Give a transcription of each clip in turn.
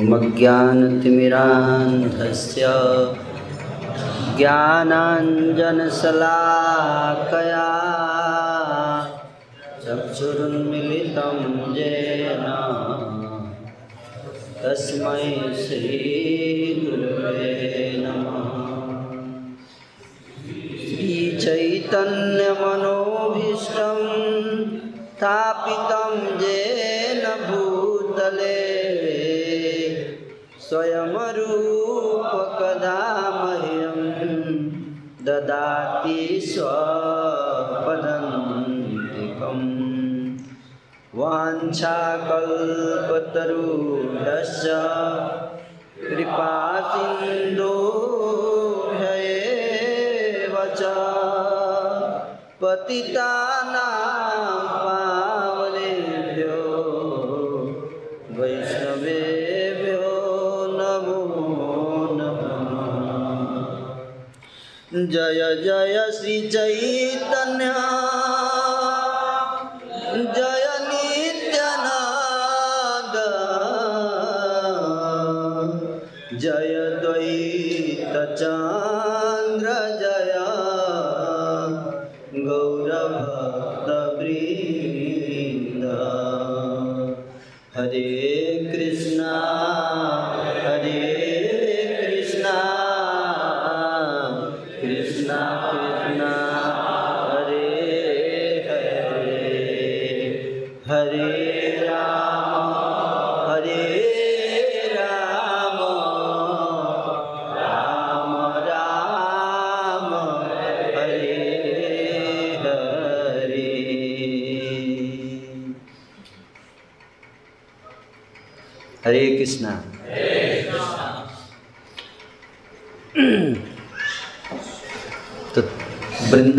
उमज्ञानतिमिरान्धस्य ज्ञानाञ्जनशलाकया चक्षुरुन्मिलितं येन तस्मै श्रीगुरुवे नमः। श्रीचैतन्यमनोभीष्टं स्थापितं येन भूतले स्वयमरूपकदा मह्यं ददाति स्वपदन् वाञ्छाकल्पतरुभ्यश्च कृपासिन्दोभ्यय च पतिता जय जय श्रीचैतन्य जय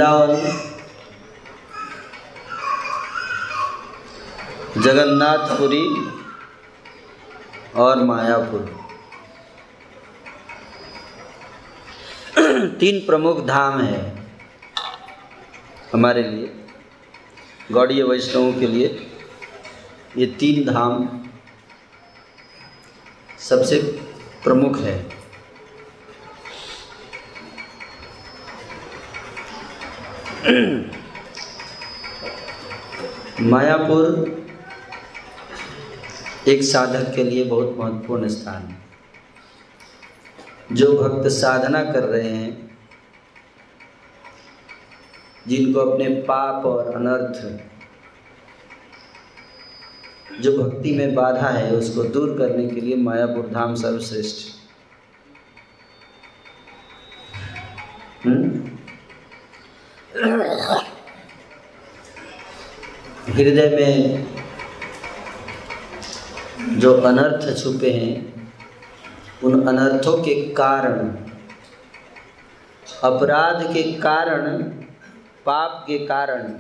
वृंदावन, जगन्नाथपुरी और मायापुर। तीन प्रमुख धाम है हमारे लिए, गौड़ीय वैष्णवों के लिए। ये तीन धाम सबसे प्रमुख है। मायापुर एक साधक के लिए बहुत महत्वपूर्ण स्थान है। जो भक्त साधना कर रहे हैं, जिनको अपने पाप और अनर्थ जो भक्ति में बाधा है, उसको दूर करने के लिए मायापुर धाम सर्वश्रेष्ठ हृदय में जो अनर्थ छुपे हैं, उन अनर्थों के कारण, अपराध के कारण, पाप के कारण,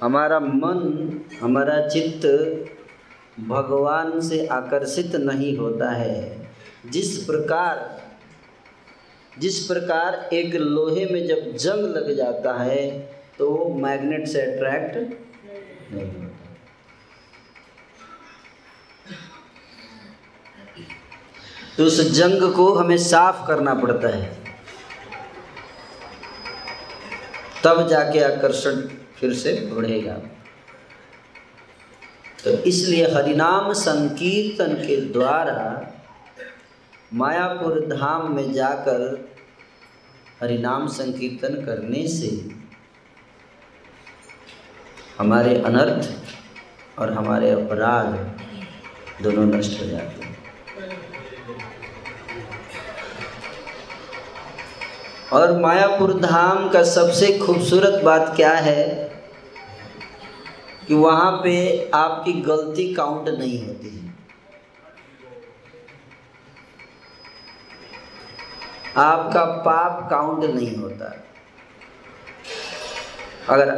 हमारा मन, हमारा चित्त भगवान से आकर्षित नहीं होता है। जिस प्रकार जिस प्रकार एक लोहे में जब जंग लग जाता है तो मैग्नेट से अट्रैक्ट होता तो उस जंग को हमें साफ़ करना पड़ता है। तब जाके आकर्षण फिर से बढ़ेगा। तो इसलिए हरिनाम संकीर्तन के द्वारा मायापुर धाम में जाकर हरिनाम संकीर्तन करने से हमारे अनर्थ और हमारे अपराध दोनों नष्ट हो जाते हैं। और मायापुर धाम का सबसे खूबसूरत बात क्या है कि वहाँ पे आपकी गलती काउंट नहीं होती है। आपका पाप काउंट नहीं होता। अगर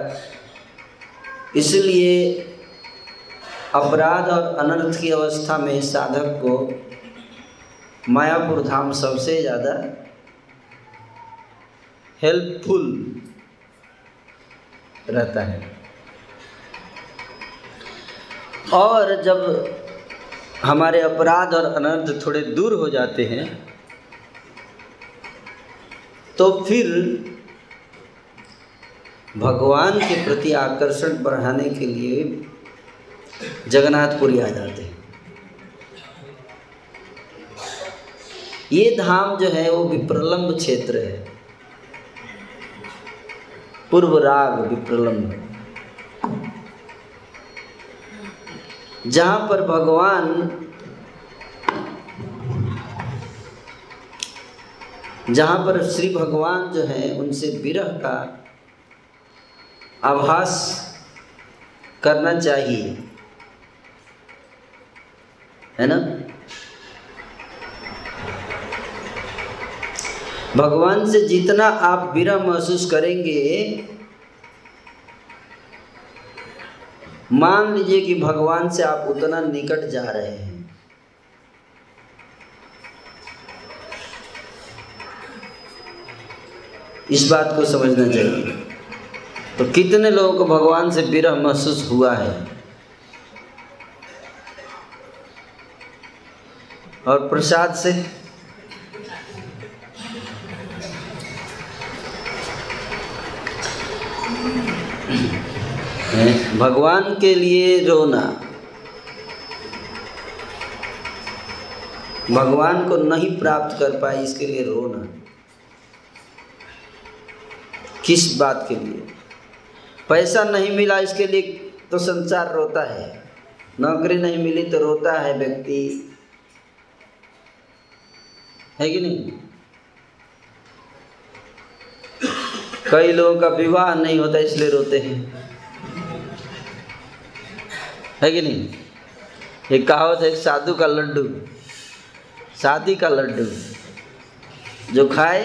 इसलिए अपराध और अनर्थ की अवस्था में साधक को मायापुर धाम सबसे ज़्यादा हेल्पफुल रहता है। और जब हमारे अपराध और अनर्थ थोड़े दूर हो जाते हैं तो फिर भगवान के प्रति आकर्षण बढ़ाने के लिए जगन्नाथपुरी आ जाते हैं। ये धाम जो है वो विप्रलम्ब क्षेत्र है। पूर्व राग विप्रलम्ब जहाँ पर भगवान जहाँ पर श्री भगवान जो है उनसे विरह का आभास करना चाहिए। है ना? भगवान से जितना आप विरह महसूस करेंगे, मान लीजिए कि भगवान से आप उतना निकट जा रहे हैं। इस बात को समझना चाहिए। तो कितने लोगों को भगवान से विरह महसूस हुआ है? और प्रसाद से? भगवान के लिए रोना। भगवान को नहीं प्राप्त कर पाए, इसके लिए रोना। किस बात के लिए? पैसा नहीं मिला इसके लिए तो संसार रोता है। नौकरी नहीं मिली तो रोता है व्यक्ति। है कि नहीं? कई लोगों का विवाह नहीं होता इसलिए रोते हैं। है कि नहीं? एक कहावत है साधु का लड्डू शादी का लड्डू, जो खाए,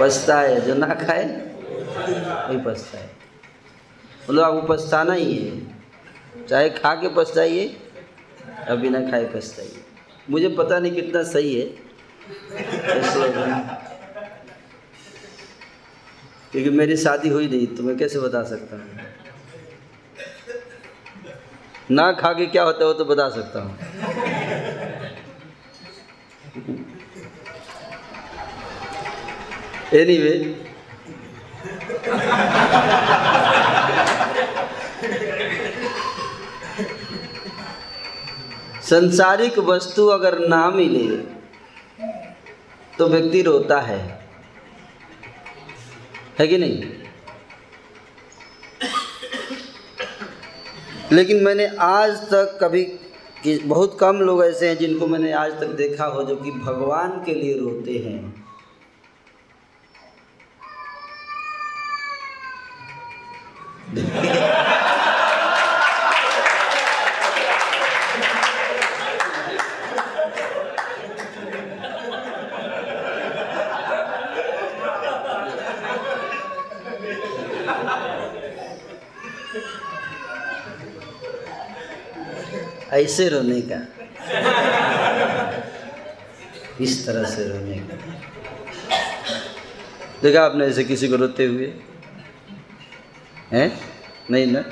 पछताए, जो ना खाए, वही पछताए। बोलो आपको पछताना ही है। चाहे खा के पछताइए, या बिना खाए पछताइए। मुझे पता नहीं कितना सही है। क्योंकि मेरी शादी हुई नहीं तो मैं कैसे बता सकता हूँ? ना खा के क्या होता है, वो तो बता सकता हूँ। एनीवे संसारिक वस्तु अगर ना मिले तो व्यक्ति रोता है। है कि नहीं? लेकिन मैंने आज तक कभी कि, बहुत कम लोग ऐसे हैं जिनको मैंने आज तक देखा हो जो कि भगवान के लिए रोते हैं। ऐसे रोने का। इस तरह से रोने का। देखा आपने ऐसे किसी को रोते हुए? हैं? नहीं ना?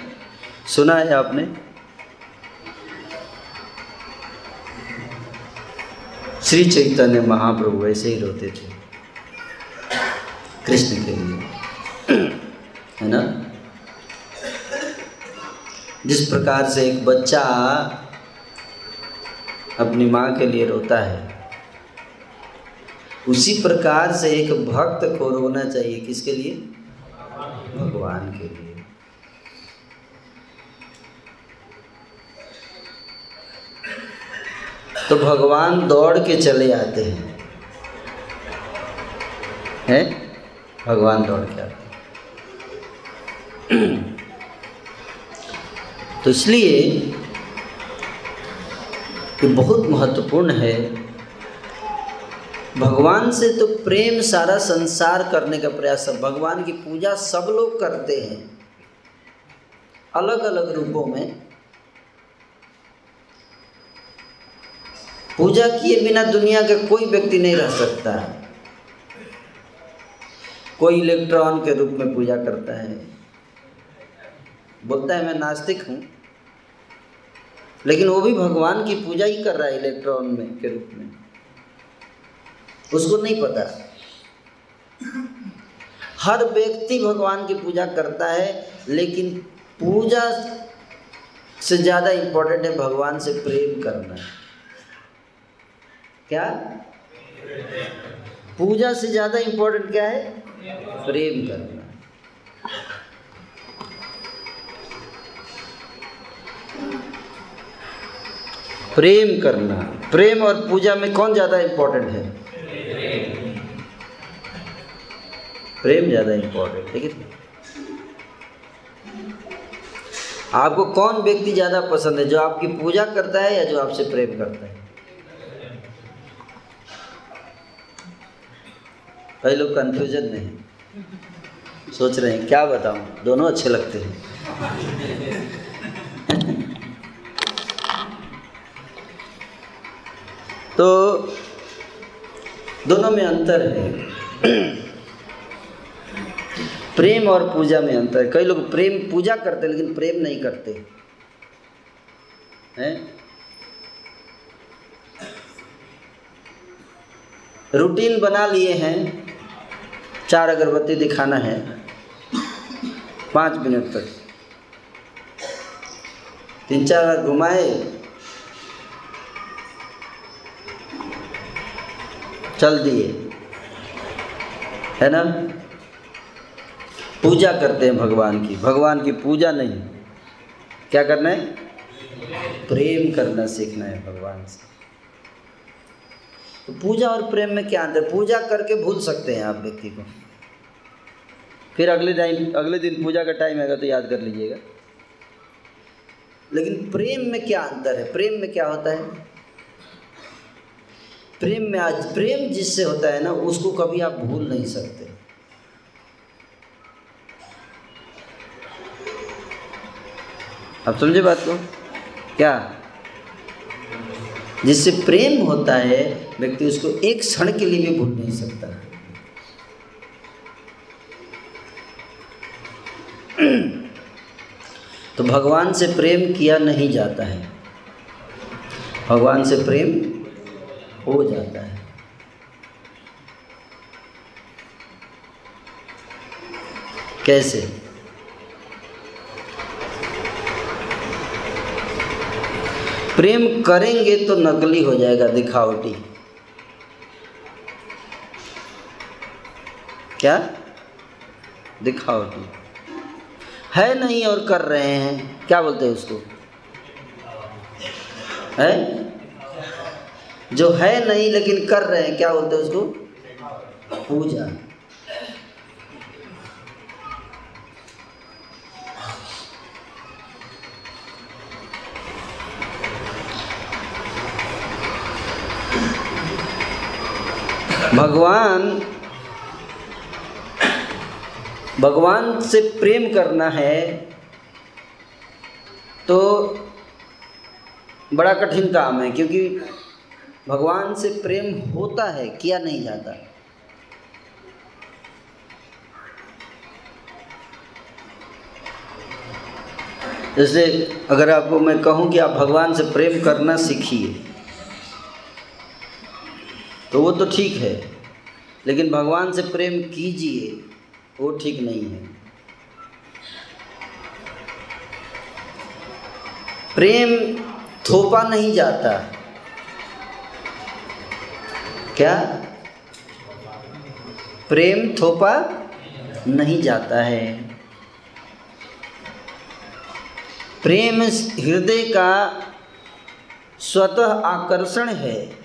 सुना है आपने? श्री चैतन्य महाप्रभु ऐसे ही रोते थे। कृष्ण के लिए। है ना? जिस प्रकार से एक बच्चा अपनी माँ के लिए रोता है, उसी प्रकार से एक भक्त को रोना चाहिए किसके लिए? भगवान के लिए। तो भगवान दौड़ के चले आते हैं। हैं? भगवान दौड़ के आते तो इसलिए ये बहुत महत्वपूर्ण है। भगवान से तो प्रेम सारा संसार करने का प्रयास है। भगवान की पूजा सब लोग करते हैं। अलग अलग रूपों में पूजा किए बिना दुनिया का कोई व्यक्ति नहीं रह सकता। है कोई इलेक्ट्रॉन के रूप में पूजा करता है। बोलता है, मैं नास्तिक हूँ, लेकिन वो भी भगवान की पूजा ही कर रहा है इलेक्ट्रॉन में, के रूप में। उसको नहीं पता। हर व्यक्ति भगवान की पूजा करता है, लेकिन पूजा से ज़्यादा इम्पोर्टेंट है भगवान से प्रेम करना। क्या? पूजा से ज़्यादा इम्पोर्टेंट क्या है? प्रेम करना। प्रेम करना। प्रेम और पूजा में कौन ज़्यादा इम्पोर्टेंट है? प्रेम ज़्यादा इम्पोर्टेंट ठीक है? आपको कौन व्यक्ति ज़्यादा पसंद है, जो आपकी पूजा करता है या जो आपसे प्रेम करता है? कई लोग कंफ्यूजन में हैं। सोच रहे हैं, क्या बताऊँ? दोनों अच्छे लगते हैं। तो दोनों में अंतर है। प्रेम और पूजा में अंतर है। कई लोग प्रेम, पूजा करते लेकिन प्रेम नहीं करते। हैं? रूटीन बना लिए हैं। चार अगरबत्ती दिखाना है। पाँच मिनट तक। तीन चार बार घुमाए। चल दिए। है ना? पूजा करते हैं भगवान की। भगवान की पूजा नहीं। क्या करना है? प्रेम करना सीखना है भगवान से। तो पूजा और प्रेम में क्या अंतर? पूजा करके भूल सकते हैं आप व्यक्ति को। फिर अगले टाइम अगले दिन पूजा का टाइम आएगा तो याद कर लीजिएगा। लेकिन प्रेम में क्या अंतर है? प्रेम में क्या होता है? प्रेम में आज प्रेम जिससे होता है ना उसको कभी आप भूल नहीं सकते। आप समझे बात को? क्या? जिससे प्रेम होता है, व्यक्ति उसको एक क्षण के लिए भी भूल नहीं सकता। तो भगवान से प्रेम किया नहीं जाता है। भगवान से प्रेम हो जाता है। कैसे? प्रेम करेंगे तो नकली हो जाएगा, दिखावटी। क्या? दिखावटी। है नहीं और कर रहे हैं, क्या बोलते हैं उसको? है? जो है नहीं लेकिन कर रहे हैं, क्या बोलते हैं उसको? पूजा। भगवान भगवान से प्रेम करना है तो बड़ा कठिन काम है, क्योंकि भगवान से प्रेम होता है, किया नहीं जाता। जैसे अगर आपको मैं कहूँ कि आप भगवान से प्रेम करना सीखिए। तो वो तो ठीक है। लेकिन भगवान से प्रेम कीजिए, वो ठीक नहीं है। प्रेम थोपा नहीं जाता। क्या? प्रेम थोपा नहीं जाता है। प्रेम हृदय का स्वतः आकर्षण है।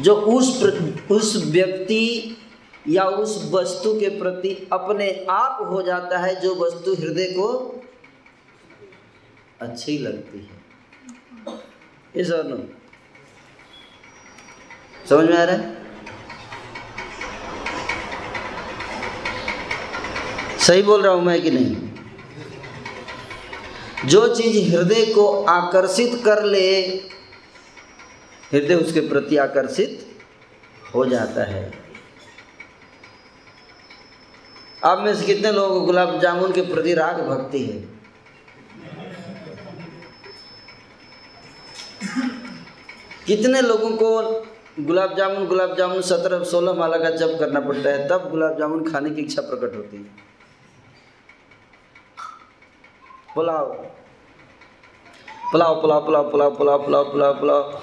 जो उस उस व्यक्ति या उस वस्तु के प्रति अपने आप हो जाता है, जो वस्तु हृदय को अच्छी लगती है। इस और समझ में आ रहा है? सही बोल रहा हूँ मैं कि नहीं? जो चीज़ हृदय को आकर्षित कर ले हृदय उसके प्रति आकर्षित हो जाता है। आप में से कितने लोगों को गुलाब जामुन के प्रति राग भक्ति है? कितने लोगों को गुलाब जामुन गुलाब जामुन सत्रह, सोलह माला का जप करना पड़ता है, तब गुलाब जामुन खाने की इच्छा प्रकट होती है। पुलाव। पुलाव पुलाव पुलाव पुलाव पुलाव पुलाव पुलाव पुलाव।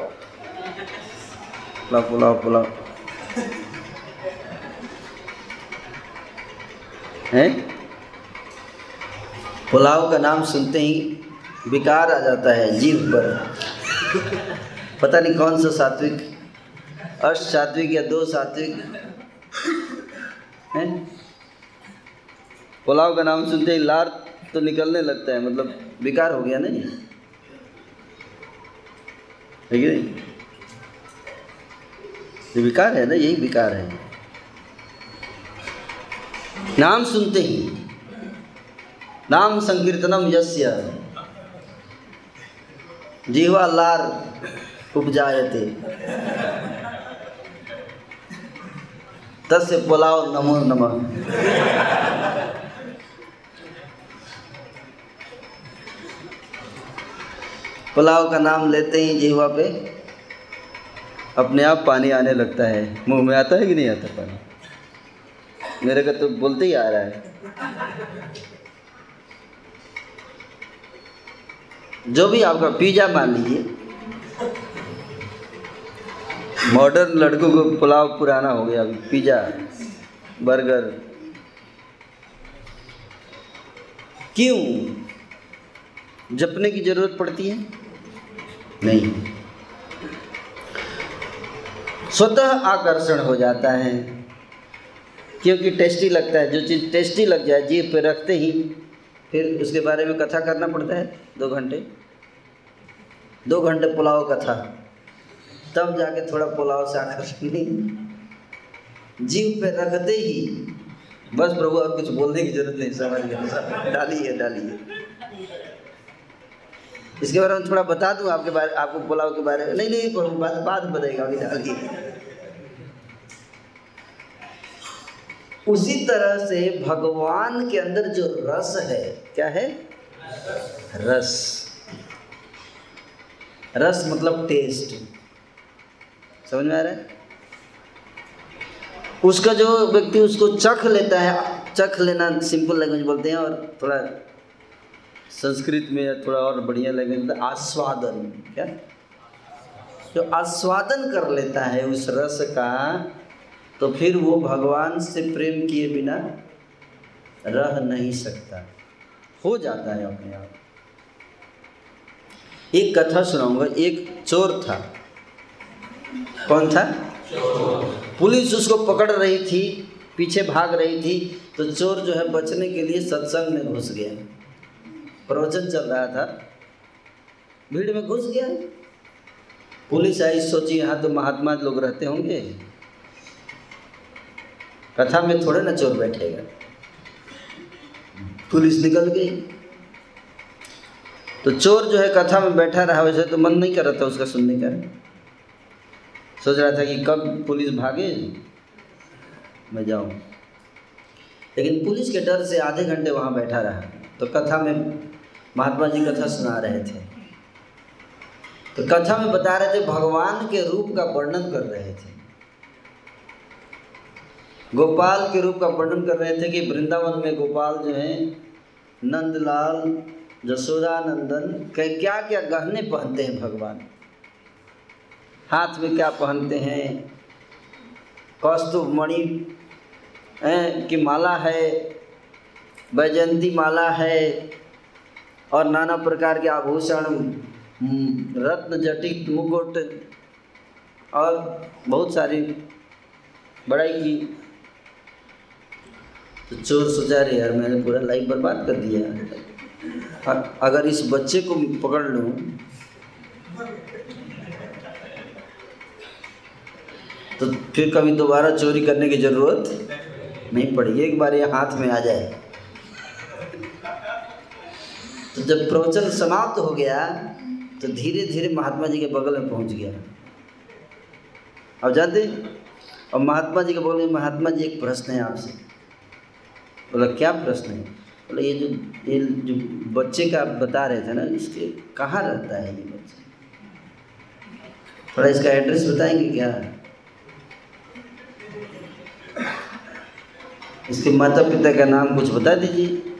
पुलाव पुलाव हैं पुलाव का नाम सुनते ही विकार आ जाता है जीव पर पता नहीं कौन सा सात्विक अष्ट सात्विक या दो सात्विक हैं पुलाव का नाम सुनते ही लार तो निकलने लगता है मतलब विकार हो गया नहीं है विकार है ना, यही विकार है। नाम सुनते ही, नाम संकीर्तनम यस्य, जीवा लार उपजायते। तस्य पुलाव नमो नमः। पुलाव का नाम लेते ही जीवा पे अपने आप पानी आने लगता है। मुँह में आता है कि नहीं आता पानी? मेरे का तो बोलते ही आ रहा है। जो भी आपका पिज़्ज़ा मान लीजिए। मॉडर्न लड़कों को पुलाव पुराना हो गया अभी, पिज़्ज़ा बर्गर क्यों? जपने की ज़रूरत पड़ती है? नहीं। स्वतः आकर्षण हो जाता है। क्योंकि टेस्टी लगता है। जो चीज़ टेस्टी लग जाए, जीभ पे रखते ही, फिर उसके बारे में कथा करना पड़ता है। दो घंटे। दो घंटे पुलाव कथा। तब जाके थोड़ा पुलाव से आकर्षण नहीं जीव पे रखते ही, बस प्रभु और कुछ बोलने की ज़रूरत नहीं, समझ गया डालिए डालिए। इसके बारे में थोड़ा बता दूँ आपके बारे, आपको पुलाव के बारे में। नहीं नहीं बाद बाद बताएगा, अभी डालिए उसी तरह से भगवान के अंदर जो रस है, क्या है? रस। रस मतलब टेस्ट समझ में आ रहा है? उसका जो व्यक्ति उसको चख लेता है, चख लेना सिंपल लैंग्वेज बोलते हैं और थोड़ा संस्कृत में थोड़ा और बढ़िया लैंग्वेज आस्वादन, क्या? जो आस्वादन कर लेता है उस रस का तो फिर वो भगवान से प्रेम किए बिना रह नहीं सकता। हो जाता है अपने आप। एक कथा सुनाऊँगा, एक चोर था। कौन था? पुलिस उसको पकड़ रही थी, पीछे भाग रही थी तो चोर जो है बचने के लिए सत्संग में घुस गया। प्रवचन चल रहा था। भीड़ में घुस गया। पुलिस आई, सोची यहाँ तो महात्मा लोग रहते होंगे। कथा में थोड़े ना चोर बैठेगा। पुलिस निकल गई। तो चोर जो है कथा में बैठा रहा, वैसे तो मन नहीं कर रहा था उसका सुनने का। सोच रहा था कि कब पुलिस भागे, मैं जाऊँ। लेकिन पुलिस के डर से आधे घंटे वहाँ बैठा रहा। तो कथा में महात्मा जी कथा सुना रहे थे। तो कथा में बता रहे थे, भगवान के रूप का वर्णन कर रहे थे। गोपाल के रूप का वर्णन कर रहे थे कि वृंदावन में गोपाल जो है, नंदलाल जसोदा नंदन के क्या क्या गहने पहनते हैं भगवान? हाथ में क्या पहनते हैं? कौस्तुभ मणि की माला है, वैजयंती माला है और नाना प्रकार के आभूषण रत्न जटित मुकुट और बहुत सारी बड़ाई की। तो चोर सोचा रहे यार, मैंने पूरा लाइफ बर्बाद कर दिया। अगर इस बच्चे को पकड़ लूँ। तो फिर कभी दोबारा चोरी करने की ज़रूरत नहीं पड़ी। एक बार ये हाथ में आ जाए। तो जब प्रवचन समाप्त हो गया तो धीरे धीरे महात्मा जी के बगल में पहुँच गया। अब जानते और महात्मा जी के बगल में महात्मा जी एक प्रश्न है आपसे। बोला, क्या प्रश्न है? बोला, ये जो ये जो बच्चे का आप बता रहे थे ना, इसके कहाँ रहता है ये बच्चा? थोड़ा इसका एड्रेस बताएँगे क्या? इसके माता पिता का नाम कुछ बता दीजिए।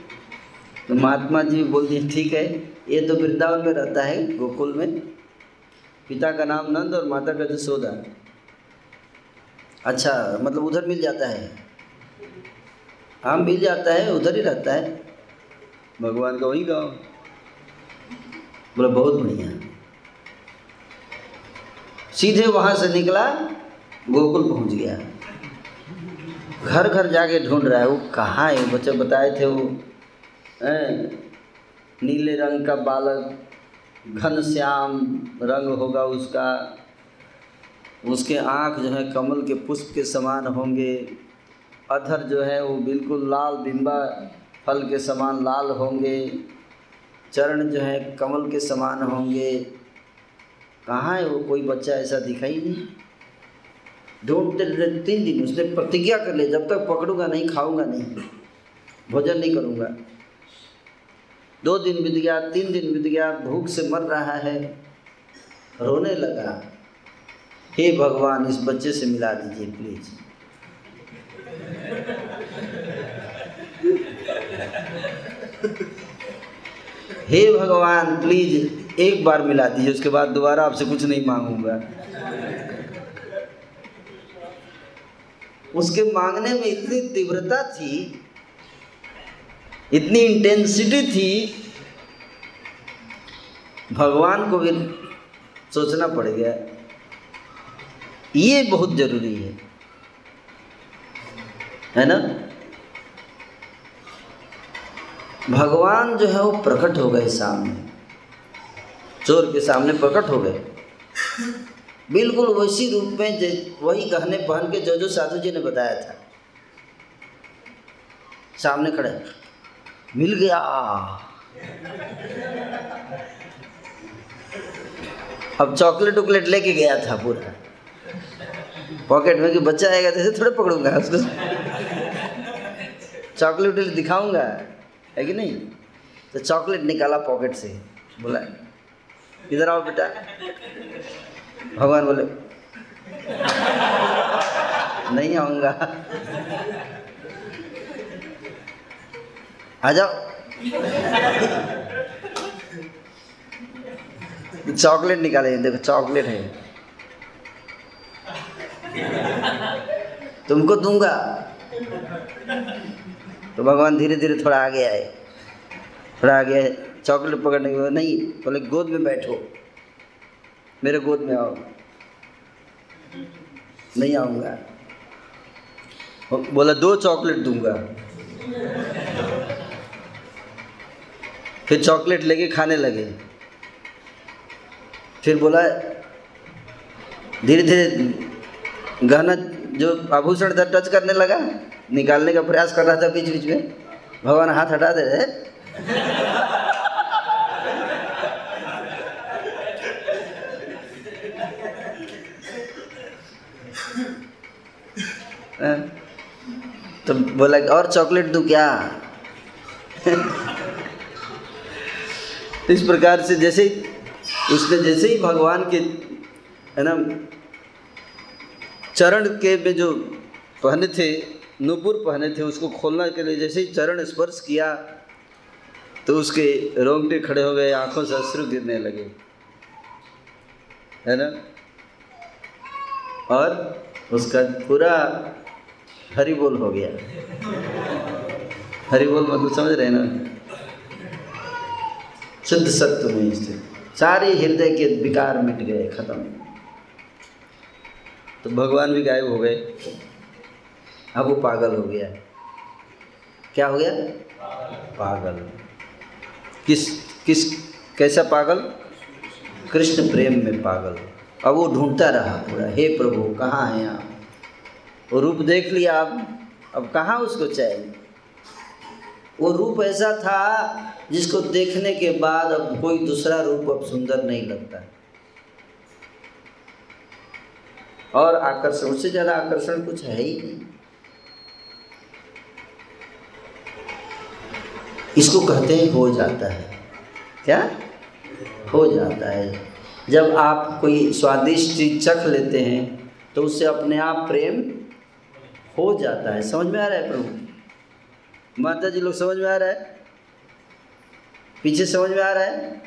तो महात्मा जी बोल दिए ठीक है, ये तो वृंदावन में रहता है, गोकुल में। पिता का नाम नंद और माता का जसोदा अच्छा मतलब उधर मिल जाता है। हाँ मिल जाता है, उधर ही रहता है। भगवान का वही गाँव। बोला, बहुत बढ़िया। सीधे वहाँ से निकला, गोकुल पहुँच गया। घर घर जाके ढूंढ रहा है, वो कहाँ है? बच्चे बताए थे वो। नीले रंग का बालक, घन श्याम रंग होगा उसका। उसके आँख जो है कमल के पुष्प के समान होंगे। अधर जो है वो बिल्कुल लाल बिंबा फल के समान लाल होंगे। चरण जो है कमल के समान होंगे। कहाँ है वो? कोई बच्चा ऐसा दिखाई नहीं। ढूंढते तीन दिन उसने प्रतिज्ञा कर लिया जब तक पकड़ूँगा नहीं, खाऊँगा नहीं। भोजन नहीं करूँगा। दो दिन बीत गया, तीन दिन बीत गया, भूख से मर रहा है। रोने लगा, हे भगवान, इस बच्चे से मिला दीजिए प्लीज़ हे भगवान प्लीज़ एक बार मिला दीजिए, उसके बाद दोबारा आपसे कुछ नहीं मांगूँगा। उसके मांगने में इतनी तीव्रता थी इतनी इंटेंसिटी थी, भगवान को भी सोचना पड़ गया। ये बहुत ज़रूरी है। है ना? भगवान जो है वो प्रकट हो गए सामने। चोर के सामने प्रकट हो गए। बिल्कुल वैसी रूप में वही गहने पहन के जो जो साधु जी ने बताया था। सामने खड़े। मिल गया। अब चॉकलेट उकलेट लेके गया था पूरा। पॉकेट में कि बच्चा आएगा तो थोड़े पकड़ूँगा, उसको चॉकलेट दिखाऊँगा, है कि नहीं? तो चॉकलेट निकाला पॉकेट से, बोला, इधर आओ बेटा। भगवान बोले, नहीं आऊँगा। आ जाओ। चॉकलेट निकाले, देखो चॉकलेट है। तुमको दूँगा। तो भगवान धीरे धीरे थोड़ा आगे आए। थोड़ा आगे आए। चॉकलेट पकड़ने के बाद, नहीं, बोले गोद में बैठो। मेरे गोद में आओ। नहीं आऊँगा। बोला दो चॉकलेट दूँगा। फिर चॉकलेट लेके खाने लगे। फिर बोला धीरे धीरे गहना जो आभूषण था टच करने लगा। निकालने का प्रयास कर रहा था बीच बीच में। भगवान हाथ हटा दे। रहे। तो बोला, और चॉकलेट दूँ क्या? इस प्रकार से जैसे उसने जैसे ही भगवान के, है ना, चरण के में जो पहने थे, नुपुर पहने थे, उसको खोलने के लिए जैसे ही चरण स्पर्श किया तो उसके रोंगटे खड़े हो गए, आँखों से अश्रु गिरने लगे। है ना? और उसका पूरा हरि बोल हो गया। हरि बोल मतलब समझ रहे हैं ना? शुद्ध सत्य में स्थित। सारे हृदय के विकार मिट गए, खत्म। तो भगवान भी गायब हो गए। अब वो पागल हो गया। क्या हो गया? पागल। किस किस, कैसा पागल? कृष्ण प्रेम में पागल। अब वो ढूंढता रहा पूरा, हे प्रभु, कहाँ हैं आप? वो रूप देख लिया आप। अब कहाँ उसको चैन वो रूप ऐसा था जिसको देखने के बाद अब कोई दूसरा रूप अब सुंदर नहीं लगता। और आकर्षण, उससे ज़्यादा आकर्षण कुछ है ही नहीं। इसको कहते हैं, हो जाता है। क्या? हो जाता है। जब आप कोई स्वादिष्ट चीज़ चख लेते हैं तो उससे अपने आप प्रेम हो जाता है। समझ में आ रहा है प्रभु? माता जी लोग समझ में आ रहा है? पीछे समझ में आ रहा है?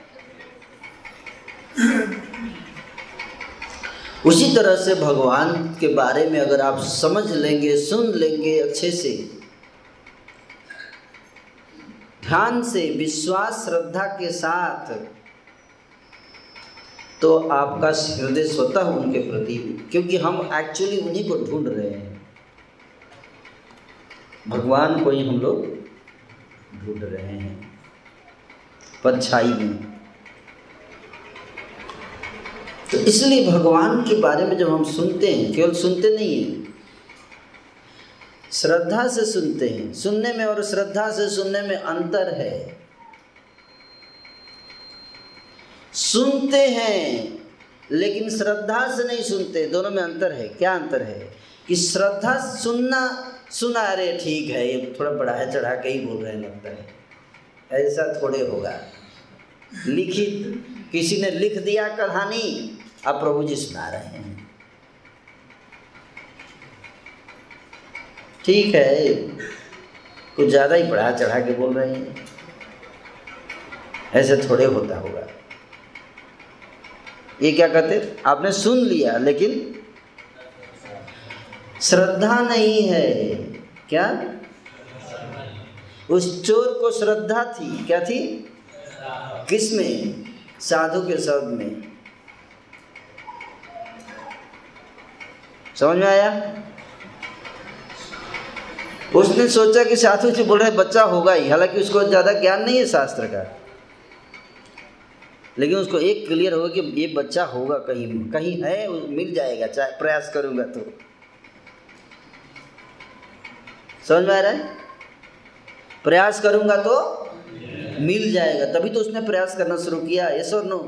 उसी तरह से भगवान के बारे में अगर आप समझ लेंगे, सुन लेंगे अच्छे से, ध्यान से, विश्वास, श्रद्धा के साथ तो आपका हृदय स्वतः उनके प्रति, क्योंकि हम एक्चुअली उन्हीं को ढूंढ रहे हैं। भगवान को ही हम लोग ढूंढ रहे हैं। परछाई में। तो इसलिए भगवान के बारे में जब हम सुनते हैं, केवल सुनते नहीं हैं, श्रद्धा से सुनते हैं, सुनने में और श्रद्धा से सुनने में अंतर है। सुनते हैं, लेकिन श्रद्धा से नहीं सुनते, दोनों में अंतर है। क्या अंतर है? कि श्रद्धा सुनना सुना, अरे ठीक है, ये थोड़ा बढ़ाया चढ़ा के ही बोल रहे हैं लगता है। ऐसा थोड़े होगा। लिखित, किसी ने लिख दिया कहानी, अब प्रभु जी सुना रहे हैं। ठीक है कुछ ज़्यादा ही बढ़ा, चढ़ा के बोल रहे हैं। ऐसे थोड़े होता होगा। ये क्या कहते आपने सुन लिया, लेकिन श्रद्धा नहीं है। क्या? उस चोर को श्रद्धा थी। क्या थी? किसमें? साधु के शब्द में। समझ में आया? उसने सोचा कि साधु जी बोल रहे बच्चा होगा ही। हालाँकि उसको ज़्यादा ज्ञान नहीं है शास्त्र का। लेकिन उसको एक क्लियर होगा कि ये बच्चा होगा कहीं कहीं है, मिल जाएगा, चाहे प्रयास करूँगा तो। समझ में आ रहा है? प्रयास करूँगा तो मिल जाएगा। तभी तो उसने प्रयास करना शुरू किया। यस और नो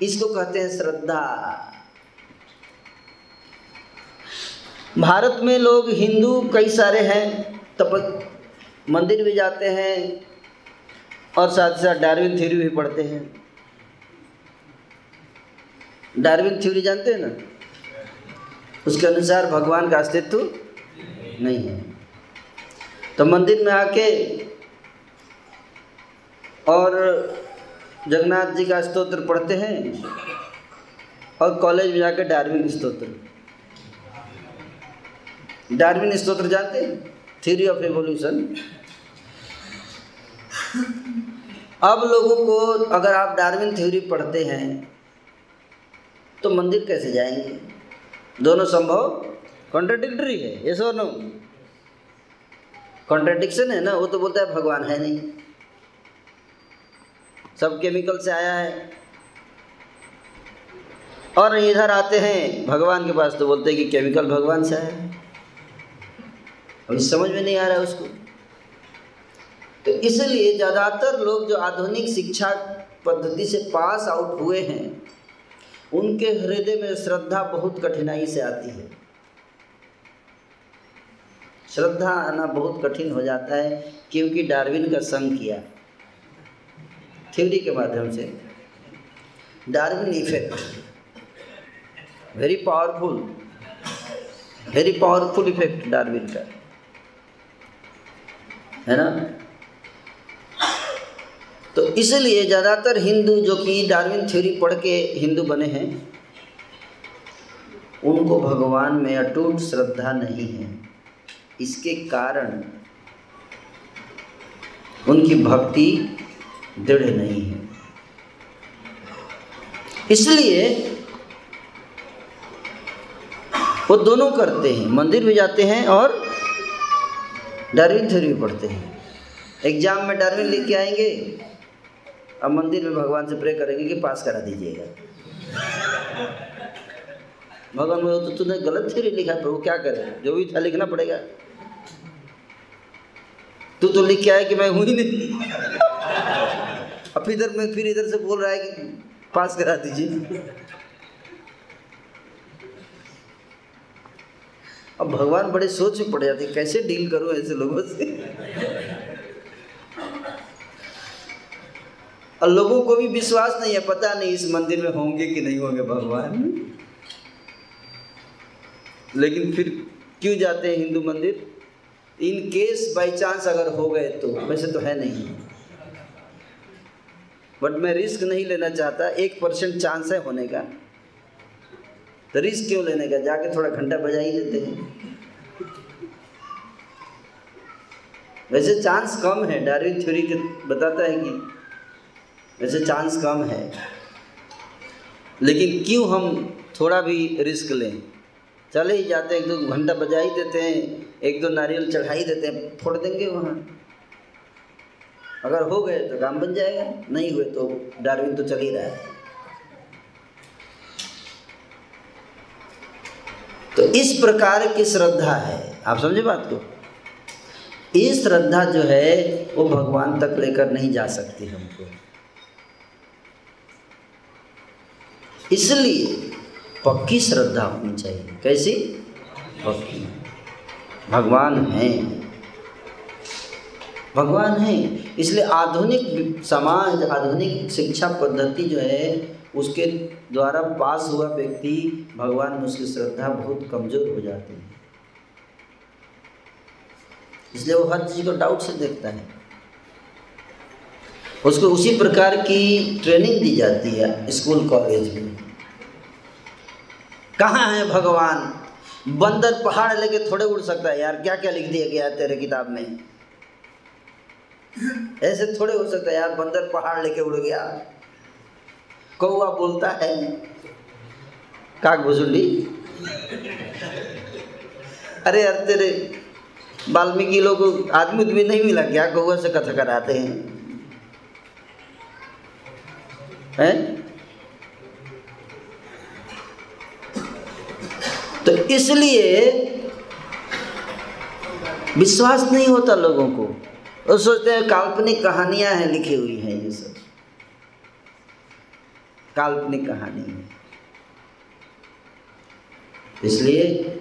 इसको कहते हैं श्रद्धा। भारत में लोग हिंदू कई सारे हैं तप मंदिर भी जाते हैं और साथ साथ डार्विन थ्योरी भी पढ़ते हैं। डार्विन थ्योरी जानते हैं ना? उसके अनुसार भगवान का अस्तित्व नहीं है। तो मंदिर में आके और जगन्नाथ जी का स्तोत्र पढ़ते हैं और कॉलेज में जाकर डार्विन स्तोत्र। डार्विन स्तोत्र जानते थ्योरी ऑफ़ एवोल्यूशन अब लोगों को अगर आप डार्विन थ्योरी पढ़ते हैं तो मंदिर कैसे जाएँगे? दोनों संभव? कॉन्ट्राडिक्टरी है ये सो नो कॉन्ट्राडिक्शन है ना, वो तो बोलता है भगवान है नहीं। सब केमिकल से आया है। और इधर आते हैं, भगवान के पास तो बोलते हैं कि केमिकल भगवान से आया है। अभी समझ में नहीं आ रहा है उसको। तो इसलिए ज़्यादातर लोग जो आधुनिक शिक्षा पद्धति से पास आउट हुए हैं उनके हृदय में श्रद्धा बहुत कठिनाई से आती है। श्रद्धा आना बहुत कठिन हो जाता है, क्योंकि डार्विन का संग किया। थ्योरी के माध्यम से। Darwin effect very powerful very powerful effect Darwin का। है ना? इसलिए ज़्यादातर हिंदू जो कि डार्विन थ्योरी पढ़ के हिंदू बने हैं, उनको भगवान में अटूट श्रद्धा नहीं है। इसके कारण उनकी भक्ति दृढ़ नहीं है। इसलिए वो दोनों करते हैं। मंदिर भी जाते हैं और डार्विन थ्योरी भी पढ़ते हैं। एग्ज़ाम में डार्विन लिख के आएँगे। अब मंदिर में भगवान से प्रे करेंगे कि पास करा दीजिएगा। भगवान बोले तो तूने गलत थ्योरी लिखा, प्रभु क्या करे? जो भी था लिखना पड़ेगा। तू तो लिख के आया कि मैं हूँ ही नहीं। अब इधर में, फिर इधर से बोल रहा है कि पास करा दीजिए। अब भगवान बड़े सोच में पड़ जाते कैसे डील करूँ ऐसे लोगों से? और लोगों को भी विश्वास नहीं है, पता नहीं इस मंदिर में होंगे कि नहीं होंगे भगवान। लेकिन फिर क्यों जाते हैं हिंदू मंदिर? इन केस बाई चांस अगर हो गए तो वैसे तो है नहीं। बट मैं रिस्क नहीं लेना चाहता, एक परसेंट चांस है होने का। तो रिस्क क्यों लेने का? जाके थोड़ा घंटा बजा ही देते हैं। वैसे चांस कम है, डार्विन थ्योरी के बताता है कि वैसे चांस कम है। लेकिन क्यों हम थोड़ा भी रिस्क लें? चले ही जाते हैं, एक दो घंटा बजा ही देते हैं, एक दो नारियल चढ़ा ही देते हैं, फोड़ देंगे वहाँ। अगर हो गए तो काम बन जाएगा, नहीं हुए तो डार्विन तो चल ही रहा है। तो इस प्रकार की श्रद्धा है। आप समझे बात को? ये श्रद्धा जो है, वो भगवान तक लेकर नहीं जा सकती हमको। इसलिए पक्की श्रद्धा होनी चाहिए। कैसी? पक्की। भगवान हैं। भगवान हैं। इसलिए आधुनिक समाज, आधुनिक शिक्षा पद्धति जो है, उसके द्वारा पास हुआ व्यक्ति भगवान में उसकी श्रद्धा बहुत कमज़ोर हो जाती है। इसलिए वो हर चीज़ को डाउट से देखता है। उसको उसी प्रकार की ट्रेनिंग दी जाती है स्कूल कॉलेज में। कहाँ है भगवान? बंदर पहाड़ लेके थोड़े उड़ सकता है यार। क्या क्या लिख दिया गया तेरे किताब में? ऐसे थोड़े हो सकता है यार, बंदर पहाड़ लेके उड़ गया। कौआ बोलता है, काक भुजुंडी अरे यार, तेरे वाल्मीकि लोग आदमी उदमी नहीं मिला क्या? कौआ से कथा कराते हैं। हैं? तो इसलिए विश्वास नहीं होता लोगों को। वो सोचते हैं काल्पनिक कहानियाँ हैं, लिखी हुई हैं ये सब। काल्पनिक कहानी है। इसलिए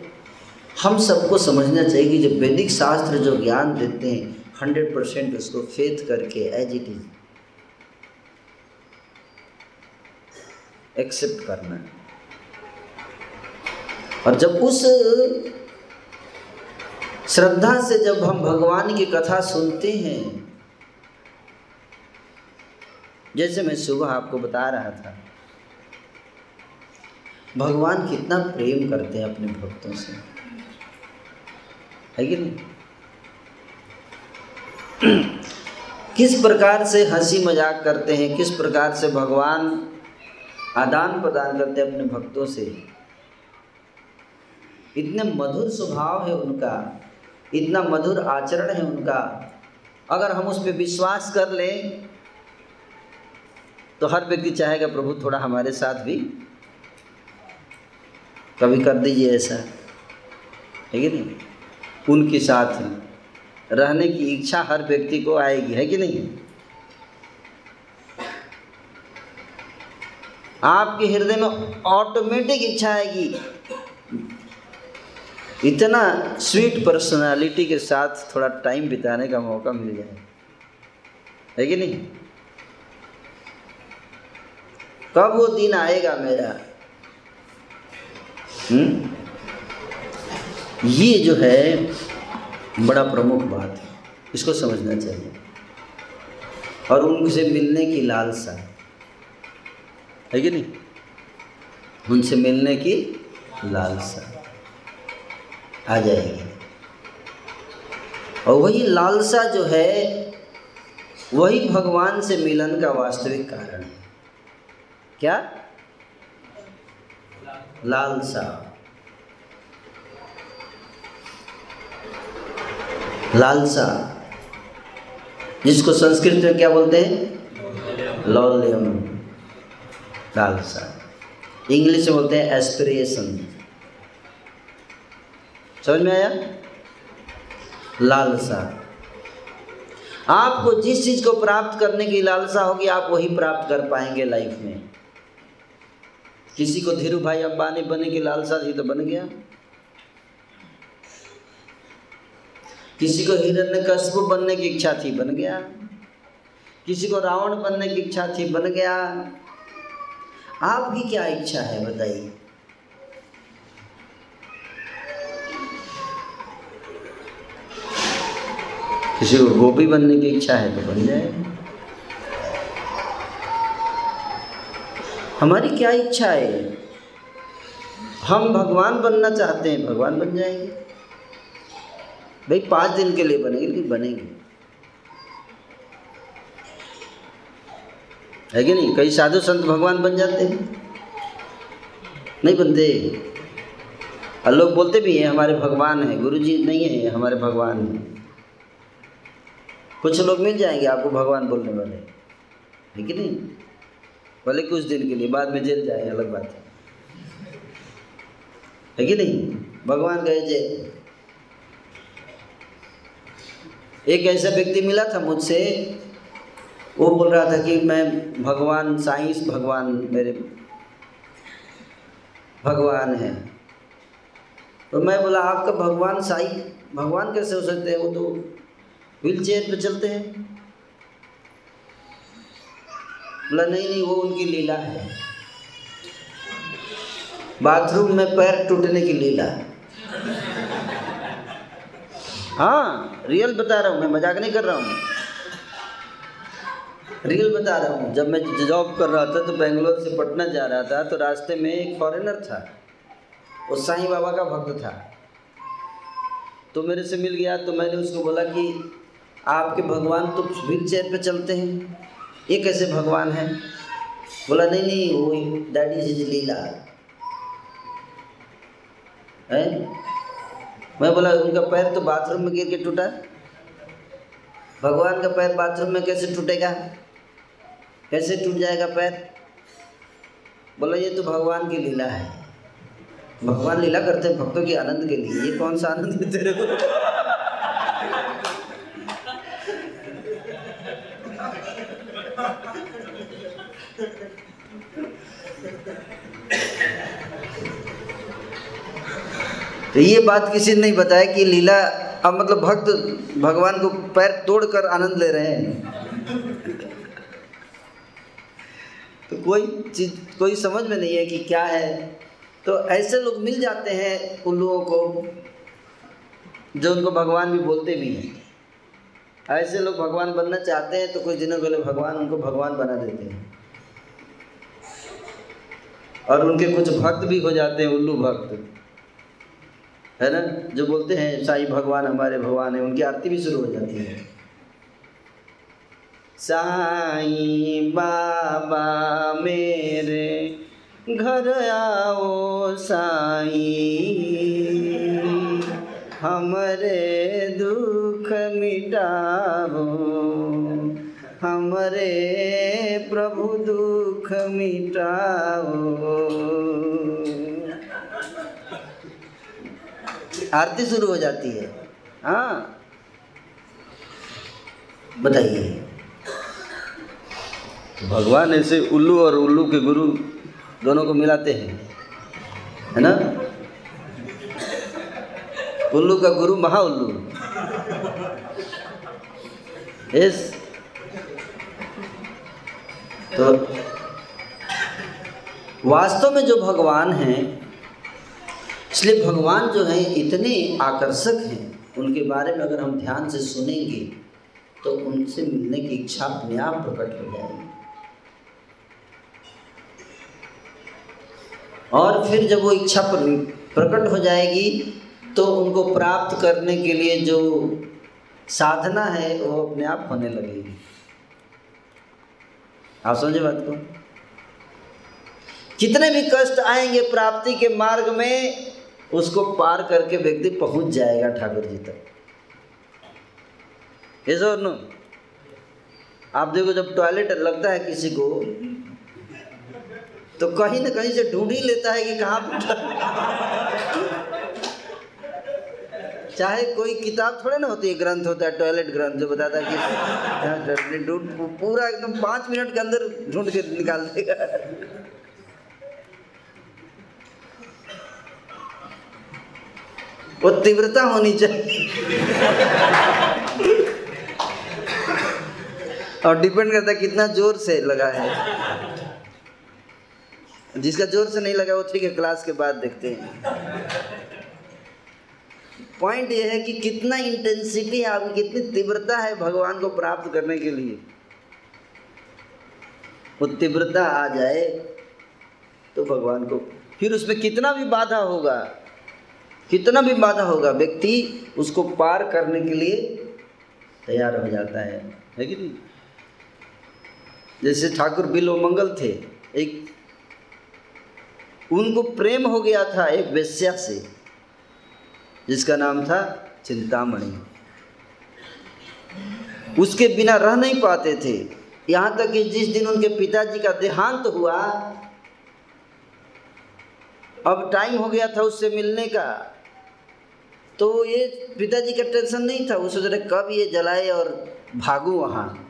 हम सबको समझना चाहिए कि जो वैदिक शास्त्र जो ज्ञान देते हैं, हंड्रेड परसेंट उसको फेथ करके एज इट इज़ एक्सेप्ट करना है। और जब उस श्रद्धा से जब हम भगवान की कथा सुनते हैं, जैसे मैं सुबह आपको बता रहा था, भगवान कितना प्रेम करते हैं अपने भक्तों से। है कि नहीं? किस प्रकार से हँसी मज़ाक करते हैं, किस प्रकार से भगवान आदान प्रदान करते हैं अपने भक्तों से। इतने मधुर स्वभाव है उनका, इतना मधुर आचरण है उनका। अगर हम उस पर विश्वास कर लें तो हर व्यक्ति चाहेगा, प्रभु, थोड़ा हमारे साथ भी कभी कर दीजिए ऐसा। है कि नहीं? उनके साथ रहने की इच्छा हर व्यक्ति को आएगी, है कि नहीं? आपके हृदय में ऑटोमेटिक इच्छा आएगी। इतना स्वीट पर्सनालिटी के साथ थोड़ा टाइम बिताने का मौका मिल जाए है कि नहीं? कब वो दिन आएगा मेरा? हम्म ये जो है, बड़ा प्रमुख बात है। इसको समझना चाहिए। और उनसे मिलने की लालसा। है कि नहीं? उनसे मिलने की लालसा। आ जाएगी। और वही लालसा जो है, वही भगवान से मिलन का वास्तविक कारण है। क्या? लालसा। लालसा। जिसको संस्कृत में क्या बोलते हैं? लौल्यम। लालसा। इंग्लिश में बोलते हैं एस्पिरेशन समझ में आया? लालसा। आपको जिस चीज़ को प्राप्त करने की लालसा होगी, आप वही प्राप्त कर पाएँगे लाइफ में। किसी को धीरू भाई अंबानी बनने की लालसा थी तो बन गया। किसी को हिरण्य कश्यप बनने की इच्छा थी, बन गया। किसी को रावण बनने की इच्छा थी, बन गया। आपकी क्या इच्छा है, बताइए। किसी को गोपी बनने की इच्छा है तो बन जाए हमारी क्या इच्छा है? हम भगवान बनना चाहते हैं, भगवान बन जाएँगे। भाई, पाँच दिन के लिए बनेंगे, लेकिन बनेंगे। है कि नहीं? कई साधु संत भगवान बन जाते हैं। नहीं बनते। और लोग बोलते भी हैं, हमारे भगवान हैं गुरु जी नहीं है, हमारे भगवान हैं। कुछ लोग मिल जाएँगे आपको भगवान बोलने वाले। है कि नहीं? भले कुछ दिन के लिए, बाद में जेल जाए, अलग बात है। है कि नहीं? भगवान कहे जे एक ऐसा व्यक्ति मिला था मुझसे, वो बोल रहा था कि मैं भगवान साइंस भगवान मेरे, भगवान है। तो मैं बोला, आपका भगवान साई, भगवान कैसे हो सकते हैं? वो तो व्हील चेयर पर चलते हैं। बोला, नहीं नहीं, वो उनकी लीला है। बाथरूम में पैर टूटने की लीला हाँ। रियल बता रहा हूँ, मैं मज़ाक नहीं कर रहा हूँ। रियल बता रहा हूँ, जब मैं जॉब कर रहा था तो बेंगलोर से पटना जा रहा था तो रास्ते में एक फॉरेनर था। वो साईं बाबा का भक्त था। तो मेरे से मिल गया तो मैंने उसको बोला कि आपके भगवान तो व्हील चेयर पर चलते हैं। ये कैसे भगवान है? बोला, नहीं नहीं वो डैडी जी लीला है। मैं बोला, उनका पैर तो बाथरूम में गिर के टूटा भगवान का पैर बाथरूम में कैसे टूटेगा? कैसे टूट जाएगा पैर? बोला, ये तो भगवान की लीला है। भगवान लीला करते हैं भक्तों के आनंद के लिए। ये कौन सा आनंद तेरे को? तो ये बात किसी ने नहीं बताया कि लीला, अब मतलब भक्त भगवान को पैर तोड़कर आनंद ले रहे हैं। तो कोई चीज़, कोई समझ में नहीं है कि क्या है। तो ऐसे लोग मिल जाते हैं उन लोगों को, जो उनको भगवान भी बोलते भी हैं। ऐसे लोग भगवान बनना चाहते हैं तो कुछ दिनों के लिए भगवान उनको भगवान बना देते हैं। और उनके कुछ भक्त भी हो जाते हैं, उल्लू भक्त। है ना? जो बोलते हैं, साईं भगवान हमारे भगवान है, उनकी आरती भी शुरू हो जाती है। साईं बाबा मेरे घर आओ साईं, हमरे मिटाओ। हमरे प्रभु दुख मिटाओ। आरती शुरू हो जाती है। हाँ। बताइए। भगवान ऐसे उल्लू और उल्लू के गुरु दोनों को मिलाते हैं। है ना? उल्लू का गुरु महा उल्लू यस तो वास्तव में जो भगवान हैं, इसलिए भगवान जो हैं, इतने आकर्षक हैं। उनके बारे में अगर हम ध्यान से सुनेंगे तो उनसे मिलने की इच्छा अपने आप प्रकट हो जाएगी। और फिर जब वो इच्छा प्रकट हो जाएगी तो उनको प्राप्त करने के लिए जो साधना है, वो अपने आप होने लगेगी। आप समझे बात को? कितने भी कष्ट आएँगे प्राप्ति के मार्ग में, उसको पार करके व्यक्ति पहुँच जाएगा ठाकुर जी तक। ये और नो, आप देखो जब टॉयलेट लगता है किसी को तो कहीं ना कहीं से ढूंढ ही लेता है कि कहाँ चाहे कोई किताब थोड़े ना होती है, ग्रंथ होता है टॉयलेट ग्रंथ, जो बताता है कि पूरा एकदम पाँच मिनट के अंदर ढूंढ के निकाल देगा। वो तीव्रता होनी चाहिए। और डिपेंड करता है कितना ज़ोर से लगा है। जिसका ज़ोर से नहीं लगा, वो ठीक है क्लास के बाद देखते हैं। पॉइंट ये है कि कितना इंटेंसिटी है आपकी कितनी तीव्रता है भगवान को प्राप्त करने के लिए। वो तीव्रता आ जाए तो भगवान को, फिर उसमें कितना भी बाधा होगा, कितना भी बाधा होगा, व्यक्ति उसको पार करने के लिए तैयार हो जाता है। है कि नहीं? जैसे ठाकुर बिलो मंगल थे, एक, उनको प्रेम हो गया था एक वेश्या से। जिसका नाम था चिंतामणि। उसके बिना रह नहीं पाते थे। यहाँ तक कि जिस दिन उनके पिताजी का देहांत हुआ, अब टाइम हो गया था उससे मिलने का। तो ये पिताजी का टेंशन नहीं था। वो सोच रहे, कब ये जलाए और भागू वहाँ?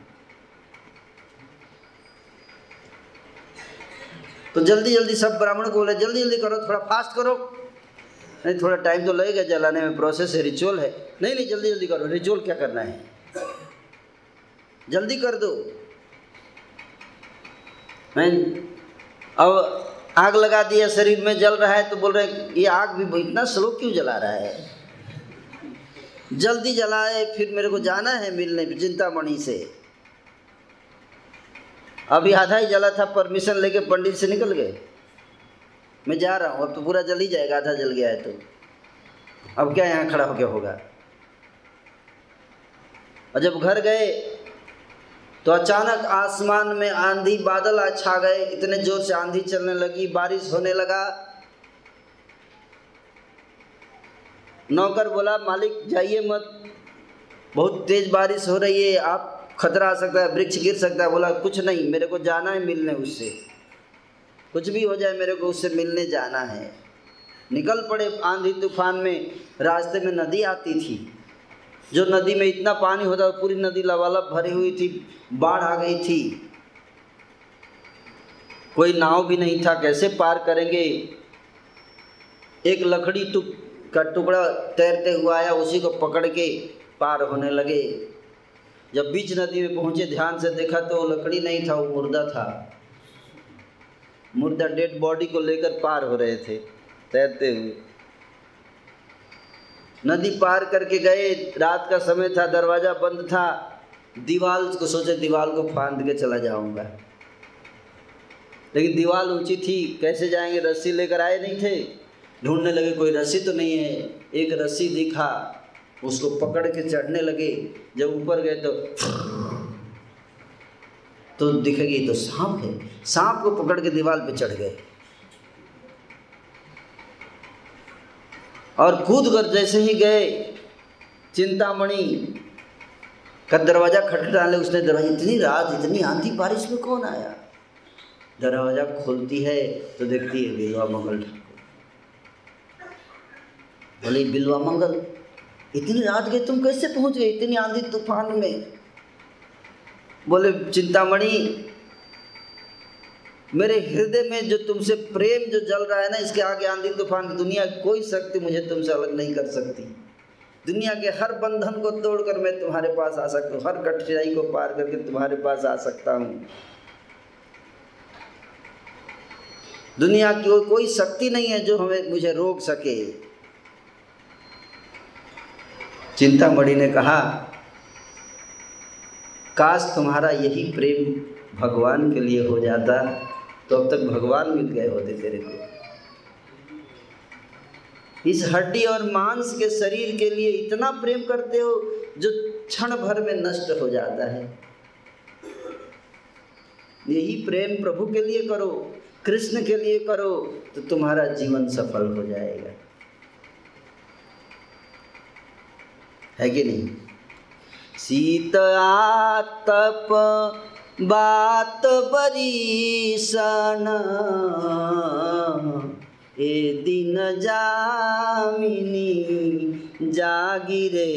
तो जल्दी जल्दी सब ब्राह्मण को बोले जल्दी जल्दी करो, थोड़ा फास्ट करो। नहीं, थोड़ा टाइम तो लगेगा जलाने में प्रोसेस है रिचुअल है। नहीं नहीं, जल्दी जल्दी करो। रिचुअल क्या करना है? जल्दी कर दो। नहीं, अब आग लगा दिया शरीर में जल रहा है तो बोल रहे ये आग भी इतना स्लो क्यों जला रहा है? जल्दी जलाए, फिर मेरे को जाना है मिलने, चिंतामणि से। अभी आधा ही जला था, परमिशन लेके पंडित से निकल गए। मैं जा रहा हूँ, अब तो पूरा जल ही जाएगा, आधा जल गया है तो। अब क्या यहाँ खड़ा होके होगा? और जब घर गए तो अचानक आसमान में आंधी बादल छा गए, इतने ज़ोर से आंधी चलने लगी, बारिश होने लगा। नौकर बोला, मालिक, जाइए मत। बहुत तेज बारिश हो रही है, आप खतरा आ सकता है, वृक्ष गिर सकता है। बोला, कुछ नहीं, मेरे को जाना है मिलने उससे। कुछ भी हो जाए, मेरे को उससे मिलने जाना है। निकल पड़े आंधी तूफ़ान में, रास्ते में नदी आती थी। जो नदी में इतना पानी होता, पूरी नदी लबालब भरी हुई थी, बाढ़ आ गई थी। कोई नाव भी नहीं था, कैसे पार करेंगे? एक लकड़ी टुक, का टुकड़ा तैरते हुआ आया, उसी को पकड़ के पार होने लगे। जब बीच नदी में पहुँचे, ध्यान से देखा तो लकड़ी नहीं था, वो मुर्दा था। मुर्दा डेड बॉडी को लेकर पार हो रहे थे, तैरते हुए। नदी पार करके गए, रात का समय था, दरवाज़ा बंद था। दीवाल को सोचे, दीवाल को फांद के चला जाऊँगा। लेकिन दीवार ऊँची थी, कैसे जाएँगे? रस्सी लेकर आए नहीं थे। ढूँढने लगे, कोई रस्सी तो नहीं है। एक रस्सी दिखा, उसको पकड़ के चढ़ने लगे। जब ऊपर गए तो तो दिखेगी तो सांप है। सांप को पकड़ के दीवार पे चढ़ गए। और कूद कर जैसे ही गए, चिंतामणि का दरवाज़ा खटखटाने उसने दरवाज़ा, इतनी रात, इतनी आंधी, बारिश में कौन आया? दरवाज़ा खोलती है तो देखती है बिलवा मंगल बोले, बिलवा मंगल, इतनी रात गए, तुम कैसे पहुँच गए? इतनी आंधी तूफ़ान में। बोले, चिंतामणि, मेरे हृदय में जो तुमसे प्रेम जो जल रहा है ना, इसके आगे आंधी तूफ़ान की दुनिया कोई शक्ति मुझे तुमसे अलग नहीं कर सकती। दुनिया के हर बंधन को तोड़कर मैं तुम्हारे पास आ सकता हूँ, हर कठिनाई को पार करके तुम्हारे पास आ सकता हूँ। दुनिया की कोई शक्ति नहीं है जो हमें, मुझे रोक सके। चिंतामणि ने कहा काश तुम्हारा यही प्रेम भगवान के लिए हो जाता तो अब तक भगवान मिल गए होते तेरे को इस हड्डी और मांस के शरीर के लिए इतना प्रेम करते हो, जो क्षण भर में नष्ट हो जाता है। यही प्रेम प्रभु के लिए करो, कृष्ण के लिए करो तो तुम्हारा जीवन सफल हो जाएगा। है कि नहीं? शीत आतप बात बरीसन ए दिन जामिनी जागिरे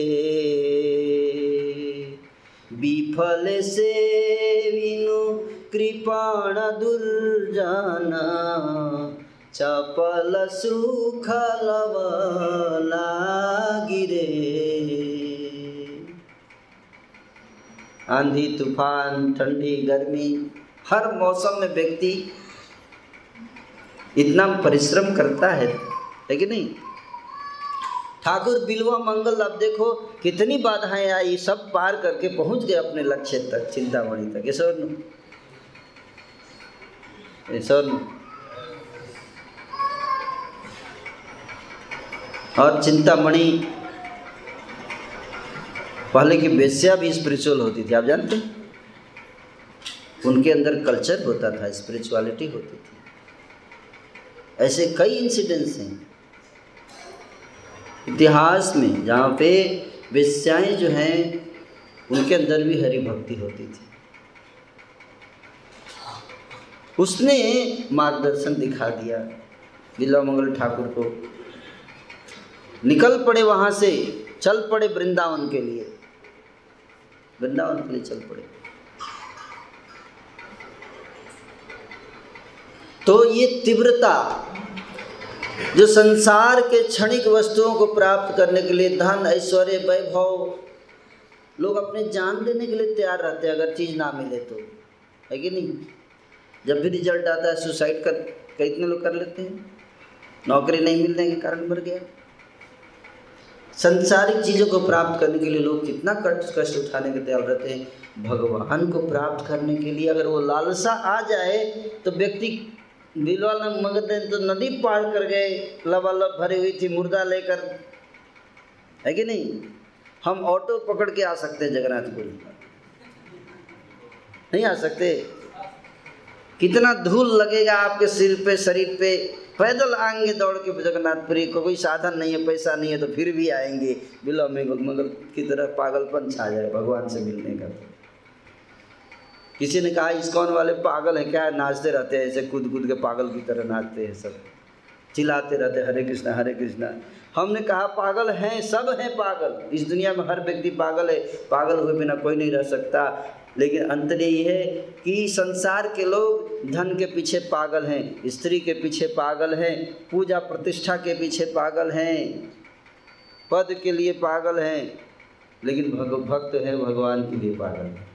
विफल से विनु कृपण दुर्जन चपल सुखल गिरे आंधी, तूफ़ान, ठंडी, गर्मी, हर मौसम में व्यक्ति इतना परिश्रम करता है है कि नहीं? ठाकुर, बिलवा, मंगल, अब देखो कितनी बाधाएँ आई, सब पार करके पहुँच गए अपने लक्ष्य तक, चिंतामणि तक। ये स्वर्ण और चिंतामणि पहले की बेस्या भी स्पिरिचुअल होती थी, आप जानते हैं? उनके अंदर कल्चर होता था स्पिरिचुअलिटी होती थी। ऐसे कई इंसिडेंट्स हैं। इतिहास में जहाँ पे वेश्याएँ जो हैं, उनके अंदर भी हरि भक्ति होती थी। उसने मार्गदर्शन दिखा दिया, बिल्वा मंगल ठाकुर को। निकल पड़े वहाँ से, चल पड़े वृंदावन के लिए। वृंदावन के लिए चल पड़े। तो ये तीव्रता जो संसार के क्षणिक वस्तुओं को प्राप्त करने के लिए धन, ऐश्वर्य, वैभव, लोग अपने जान देने के लिए तैयार रहते हैं, अगर चीज़ ना मिले तो। है कि नहीं? जब भी रिज़ल्ट आता है सुसाइड कर कितने लोग कर लेते हैं। नौकरी नहीं मिलने के कारण मर गया। संसारिक चीज़ों को प्राप्त करने के लिए लोग कितना कष्ट कष्ट उठाने के तैयार रहते हैं। भगवान को प्राप्त करने के लिए अगर वो लालसा आ जाए तो व्यक्ति दिलवाल मंगते तो नदी पार कर गए, लबालब भरी हुई थी, मुर्दा लेकर। है कि नहीं? हम ऑटो पकड़ के आ सकते हैं जगन्नाथपुरी नहीं आ सकते? कितना धूल लगेगा आपके सिर पे, शरीर पे। पैदल आएँगे दौड़ के जगन्नाथपुरी को कोई साधन नहीं है, पैसा नहीं है तो फिर भी आएँगे। बिलो में मगर की तरह पागलपन छा जाए भगवान से मिलने का। किसी ने कहा इस्कॉन वाले पागल हैं? क्या नाचते रहते हैं, ऐसे कूद कूद के पागल की तरह नाचते हैं सब। चिल्लाते रहते हरे कृष्णा हरे कृष्णा। हमने कहा, पागल हैं, सब हैं पागल। इस दुनिया में हर व्यक्ति पागल है। पागल हुए बिना कोई नहीं रह सकता। लेकिन अंतर यही है कि संसार के लोग धन के पीछे पागल हैं, स्त्री के पीछे पागल हैं, पूजा प्रतिष्ठा के पीछे पागल हैं, पद के लिए पागल हैं, लेकिन भग, भक्त है, भगवान के लिए पागल है।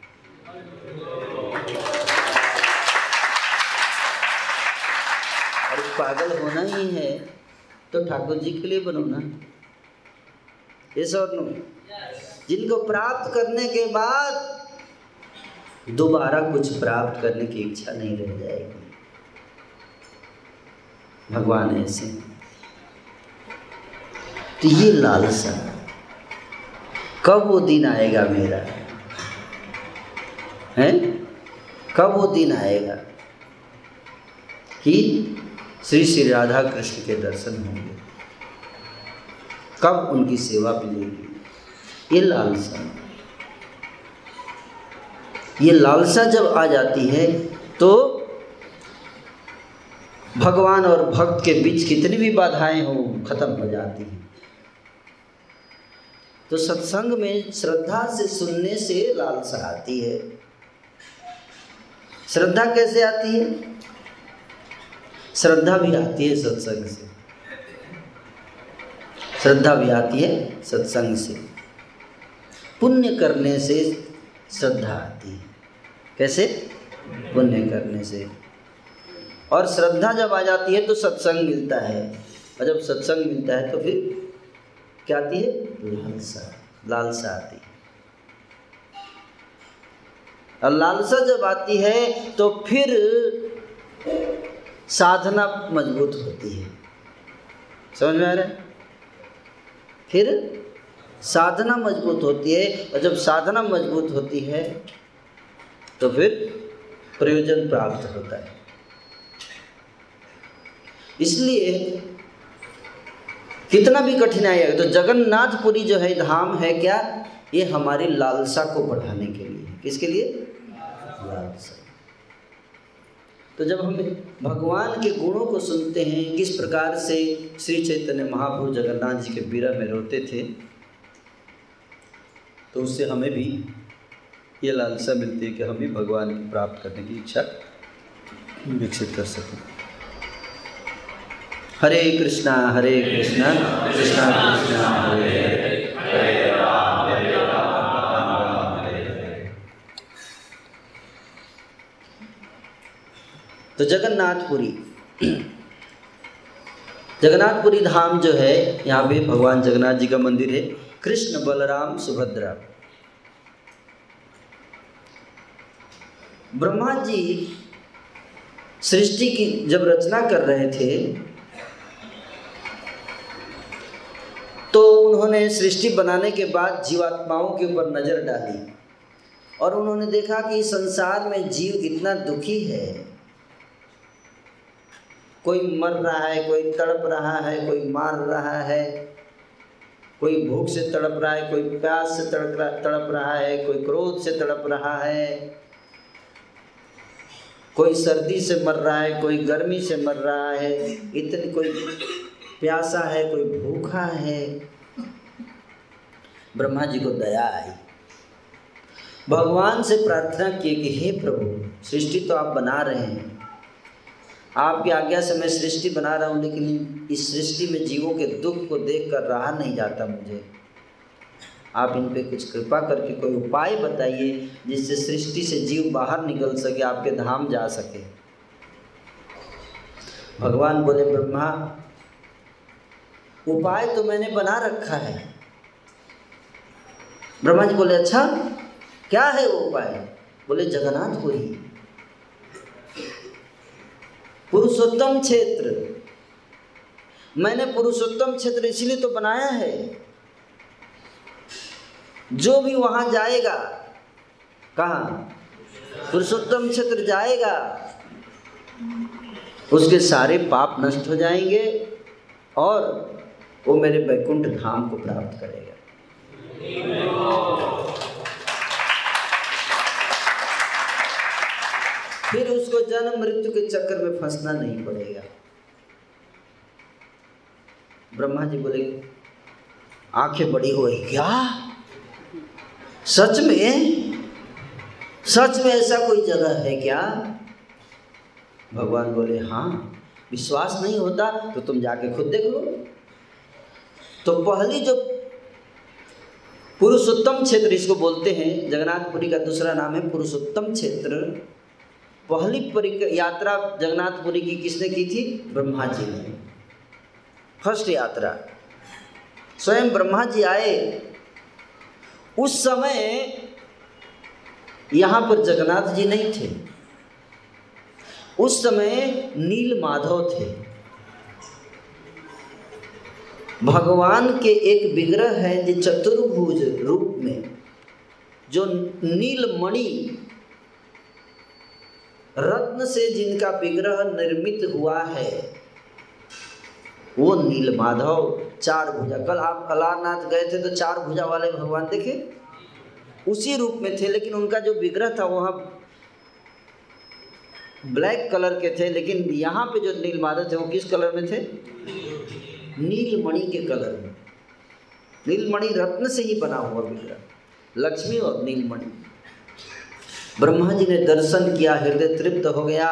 और पागल होना ही है तो ठाकुर जी के लिए बनो ना। ये नो। जिनको प्राप्त करने के बाद दोबारा कुछ प्राप्त करने की इच्छा नहीं रह जाएगी। भगवान ऐसे तो ये लालसा, कब वो दिन आएगा मेरा? है? कब वो दिन आएगा कि श्री श्री राधा कृष्ण के दर्शन होंगे? कब उनकी सेवा मिलेगी? ये लालसा। ये लालसा जब आ जाती है तो भगवान और भक्त के बीच कितनी भी बाधाएँ हो, खत्म हो जाती हैं। तो सत्संग में श्रद्धा से सुनने से लालसा आती है। श्रद्धा कैसे आती है? श्रद्धा भी आती है सत्संग से। श्रद्धा भी आती है सत्संग से। पुण्य करने से श्रद्धा आती है। कैसे? पुण्य करने से। और श्रद्धा जब आ जाती है तो सत्संग मिलता है। और जब सत्संग मिलता है तो फिर क्या आती है? लालसा लालसा आती है। और लालसा जब आती है तो फिर साधना मज़बूत होती है। समझ में आ रहा है? फिर साधना मज़बूत होती है। और जब साधना मज़बूत होती है तो फिर प्रयोजन प्राप्त होता है। इसलिए कितना भी कठिनाई है तो जगन्नाथपुरी जो है, धाम है क्या? ये हमारी लालसा को बढ़ाने के लिए किसके लिए? लालसा। तो जब हम भगवान के गुणों को सुनते हैं, किस प्रकार से श्री चैतन्य महाप्रभु जगन्नाथ जी के विरह में रोते थे तो उससे हमें भी ये लालसा मिलती है कि हम भी भगवान की प्राप्त करने की इच्छा विकसित कर सकें। हरे कृष्णा हरे कृष्णा कृष्णा कृष्णा, हरे हरे। तो जगन्नाथपुरी। जगन्नाथपुरी धाम जो है, यहाँ पे भगवान जगन्नाथ जी का मंदिर है, कृष्ण बलराम सुभद्रा। ब्रह्मा जी सृष्टि की जब रचना कर रहे थे तो उन्होंने सृष्टि बनाने के बाद जीवात्माओं के ऊपर नज़र डाली और उन्होंने देखा कि संसार में जीव इतना दुखी है। कोई मर रहा है, कोई तड़प रहा है, कोई मार रहा है, कोई भूख से तड़प रहा है, कोई प्यास से तड़प रहा तड़प रहा है, कोई क्रोध से तड़प रहा है कोई सर्दी से मर रहा है, कोई गर्मी से मर रहा है, इतनी कोई प्यासा है, कोई भूखा है। ब्रह्मा जी को दया आई। भगवान से प्रार्थना की कि हे प्रभु, सृष्टि तो आप बना रहे हैं। आपकी आज्ञा से मैं सृष्टि बना रहा हूँ, लेकिन इस सृष्टि में जीवों के दुख को देख कर रहा नहीं जाता मुझे। आप इन पे कुछ कृपा करके कोई उपाय बताइए, जिससे सृष्टि से जीव बाहर निकल सके, आपके धाम जा सके। भगवान बोले, ब्रह्मा, उपाय तो मैंने बना रखा है। ब्रह्मा जी बोले अच्छा क्या है वो उपाय? बोले जगन्नाथ जगन्नाथपुरी। पुरुषोत्तम क्षेत्र। मैंने पुरुषोत्तम क्षेत्र इसलिए तो बनाया है जो भी वहाँ जाएगा, कहा? पुरुषोत्तम क्षेत्र जाएगा, उसके सारे पाप नष्ट हो जाएँगे और वो मेरे वैकुंठ धाम को प्राप्त करेगा। फिर उसको जन्म मृत्यु के चक्कर में फंसना नहीं पड़ेगा। ब्रह्मा जी बोले, आँखें बड़ी हो गई क्या? सच में? सच में ऐसा कोई जगह है क्या? भगवान बोले हाँ विश्वास नहीं होता तो तुम जाके खुद देख लो। तो पहली जो पुरुषोत्तम क्षेत्र इसको बोलते हैं, जगन्नाथपुरी का दूसरा नाम है पुरुषोत्तम क्षेत्र। पहली यात्रा जगन्नाथपुरी की किसने की थी? ब्रह्मा जी ने। फ़र्स्ट यात्रा। स्वयं ब्रह्मा जी आए उस समय यहाँ पर जगन्नाथ जी नहीं थे। उस समय नील माधव थे। भगवान के एक विग्रह है जो चतुर्भुज रूप में, जो नीलमणि रत्न से जिनका विग्रह निर्मित हुआ है, वो नील माधव चार भुजा। कल आप अलारनाथ गए थे तो चार भुजा वाले भगवान देखे? उसी रूप में थे, लेकिन उनका जो विग्रह था वह ब्लैक कलर के थे, लेकिन यहाँ पे जो नील माधव थे वो किस कलर में थे? नीलमणि के कलर में। नीलमणि रत्न से ही बना हुआ विग्रह। लक्ष्मी और नीलमणि। ब्रह्मा जी ने दर्शन किया, हृदय तृप्त हो गया,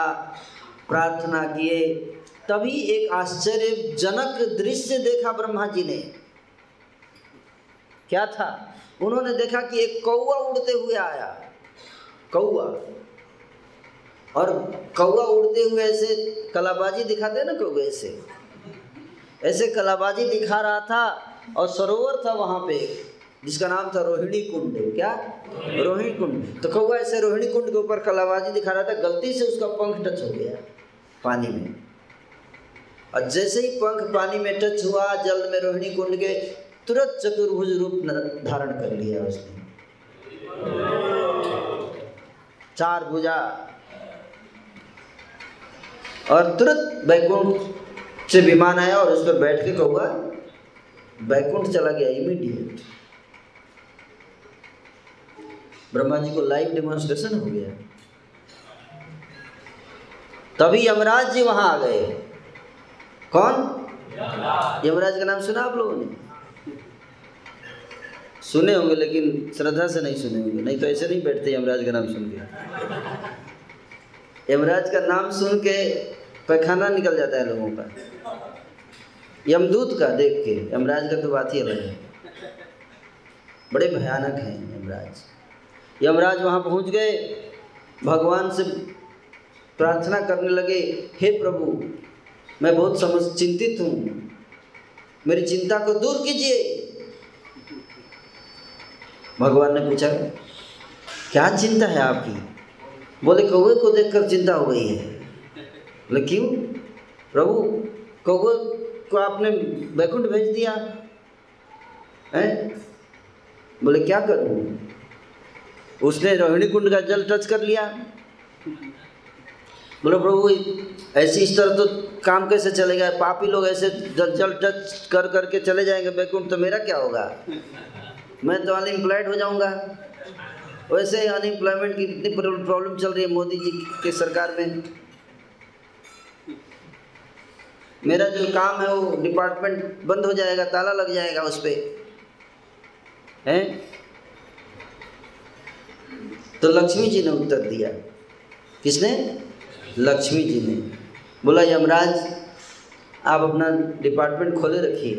प्रार्थना किए तभी एक आश्चर्यजनक दृश्य देखा ब्रह्मा जी ने। क्या था? उन्होंने देखा कि एक कौआ उड़ते हुए आया। कौआ और कौआ उड़ते हुए ऐसे कलाबाजी दिखाते ना कौए ऐसे? ऐसे कलाबाजी दिखा रहा था और सरोवर था वहाँ पे, जिसका नाम था रोहिणी कुंड। क्या? रोहिणी कुंड। तो कौआ ऐसे रोहिणी कुंड के ऊपर कलाबाजी दिखा रहा था, गलती से उसका पंख टच हो गया पानी में। और जैसे ही पंख पानी में टच हुआ, जल में रोहिणी कुंड के तुरंत चतुर्भुज रूप धारण कर लिया उसने। चार भुजा। और तुरंत बैकुंठ से विमान आया और उस पर बैठ के कौआ बैकुंठ चला गया इमीडिएट ब्रह्मा जी को लाइव डेमोन्स्ट्रेशन हो गया। तभी यमराज जी वहाँ आ गए। कौन? यमराज का नाम सुना आप लोगों ने? सुने होंगे, लेकिन श्रद्धा से नहीं सुने होंगे। नहीं तो ऐसे नहीं बैठते यमराज का नाम सुन के। यमराज का नाम सुन के पैखाना निकल जाता है लोगों का। यमदूत का देख के, यमराज का तो बात ही अलग है। बड़े भयानक हैं यमराज। यमराज वहाँ पहुँच गए, भगवान से प्रार्थना करने लगे, हे प्रभु मैं बहुत समझ, चिंतित हूँ। मेरी चिंता को दूर कीजिए। भगवान ने पूछा, क्या चिंता है आपकी? बोले कौए को देखकर चिंता हो गई है। बोले, क्यों? प्रभु कौए को आपने बैकुंठ भेज दिया। है? बोले, क्या करूँ? उसने रोहिणी कुंड का जल टच कर लिया। बोले, प्रभु ऐसी इस तरह तो काम कैसे चलेगा? पापी लोग ऐसे जल जल टच कर करके चले जाएँगे बैकुंठ तो मेरा क्या होगा? मैं तो अनएम्प्लॉयड हो जाऊँगा। वैसे ही अनएम्प्लॉयमेंट की इतनी प्रॉब्लम चल रही है मोदी जी के सरकार में। मेरा जो काम है वो डिपार्टमेंट बंद हो जाएगा, ताला लग जाएगा उस पर हैं? तो लक्ष्मी जी ने उत्तर दिया। किसने? लक्ष्मी जी ने बोला यमराज आप अपना डिपार्टमेंट खोले रखिए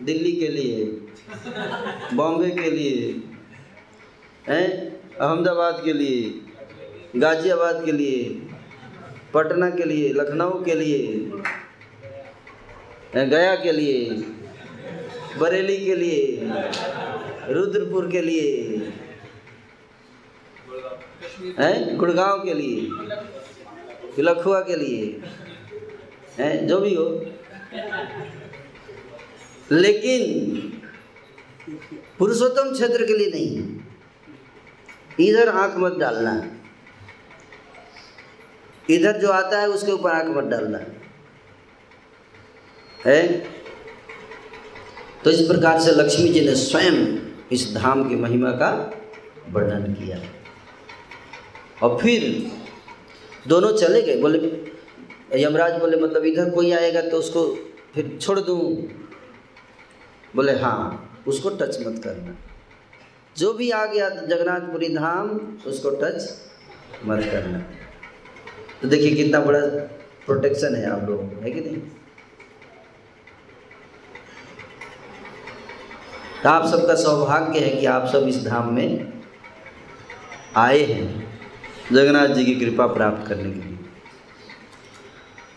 दिल्ली के लिए बॉम्बे के लिए हैं अहमदाबाद के लिए गाज़ियाबाद के लिए पटना के लिए लखनऊ के लिए गया के लिए बरेली के लिए रुद्रपुर के लिए हैं गुड़गांव के लिए लखुआ के लिए। है, जो भी हो। लेकिन पुरुषोत्तम क्षेत्र के लिए नहीं। इधर आँख मत डालना। इधर जो आता है, उसके ऊपर आँख मत डालना। है? तो इस प्रकार से लक्ष्मी जी ने स्वयं इस धाम की महिमा का वर्णन किया। और फिर दोनों चले गए, बोले, यमराज बोले मतलब इधर कोई आएगा तो उसको फिर छोड़ दूँ? बोले हाँ उसको टच मत करना। जो भी आ गया जगन्नाथपुरी धाम, उसको टच मत करना। तो देखिए कितना बड़ा प्रोटेक्शन है आप लोगों को, है कि नहीं? तो आप सबका सौभाग्य है कि आप सब इस धाम में आए हैं। जगन्नाथ जी की कृपा प्राप्त करने के लिए।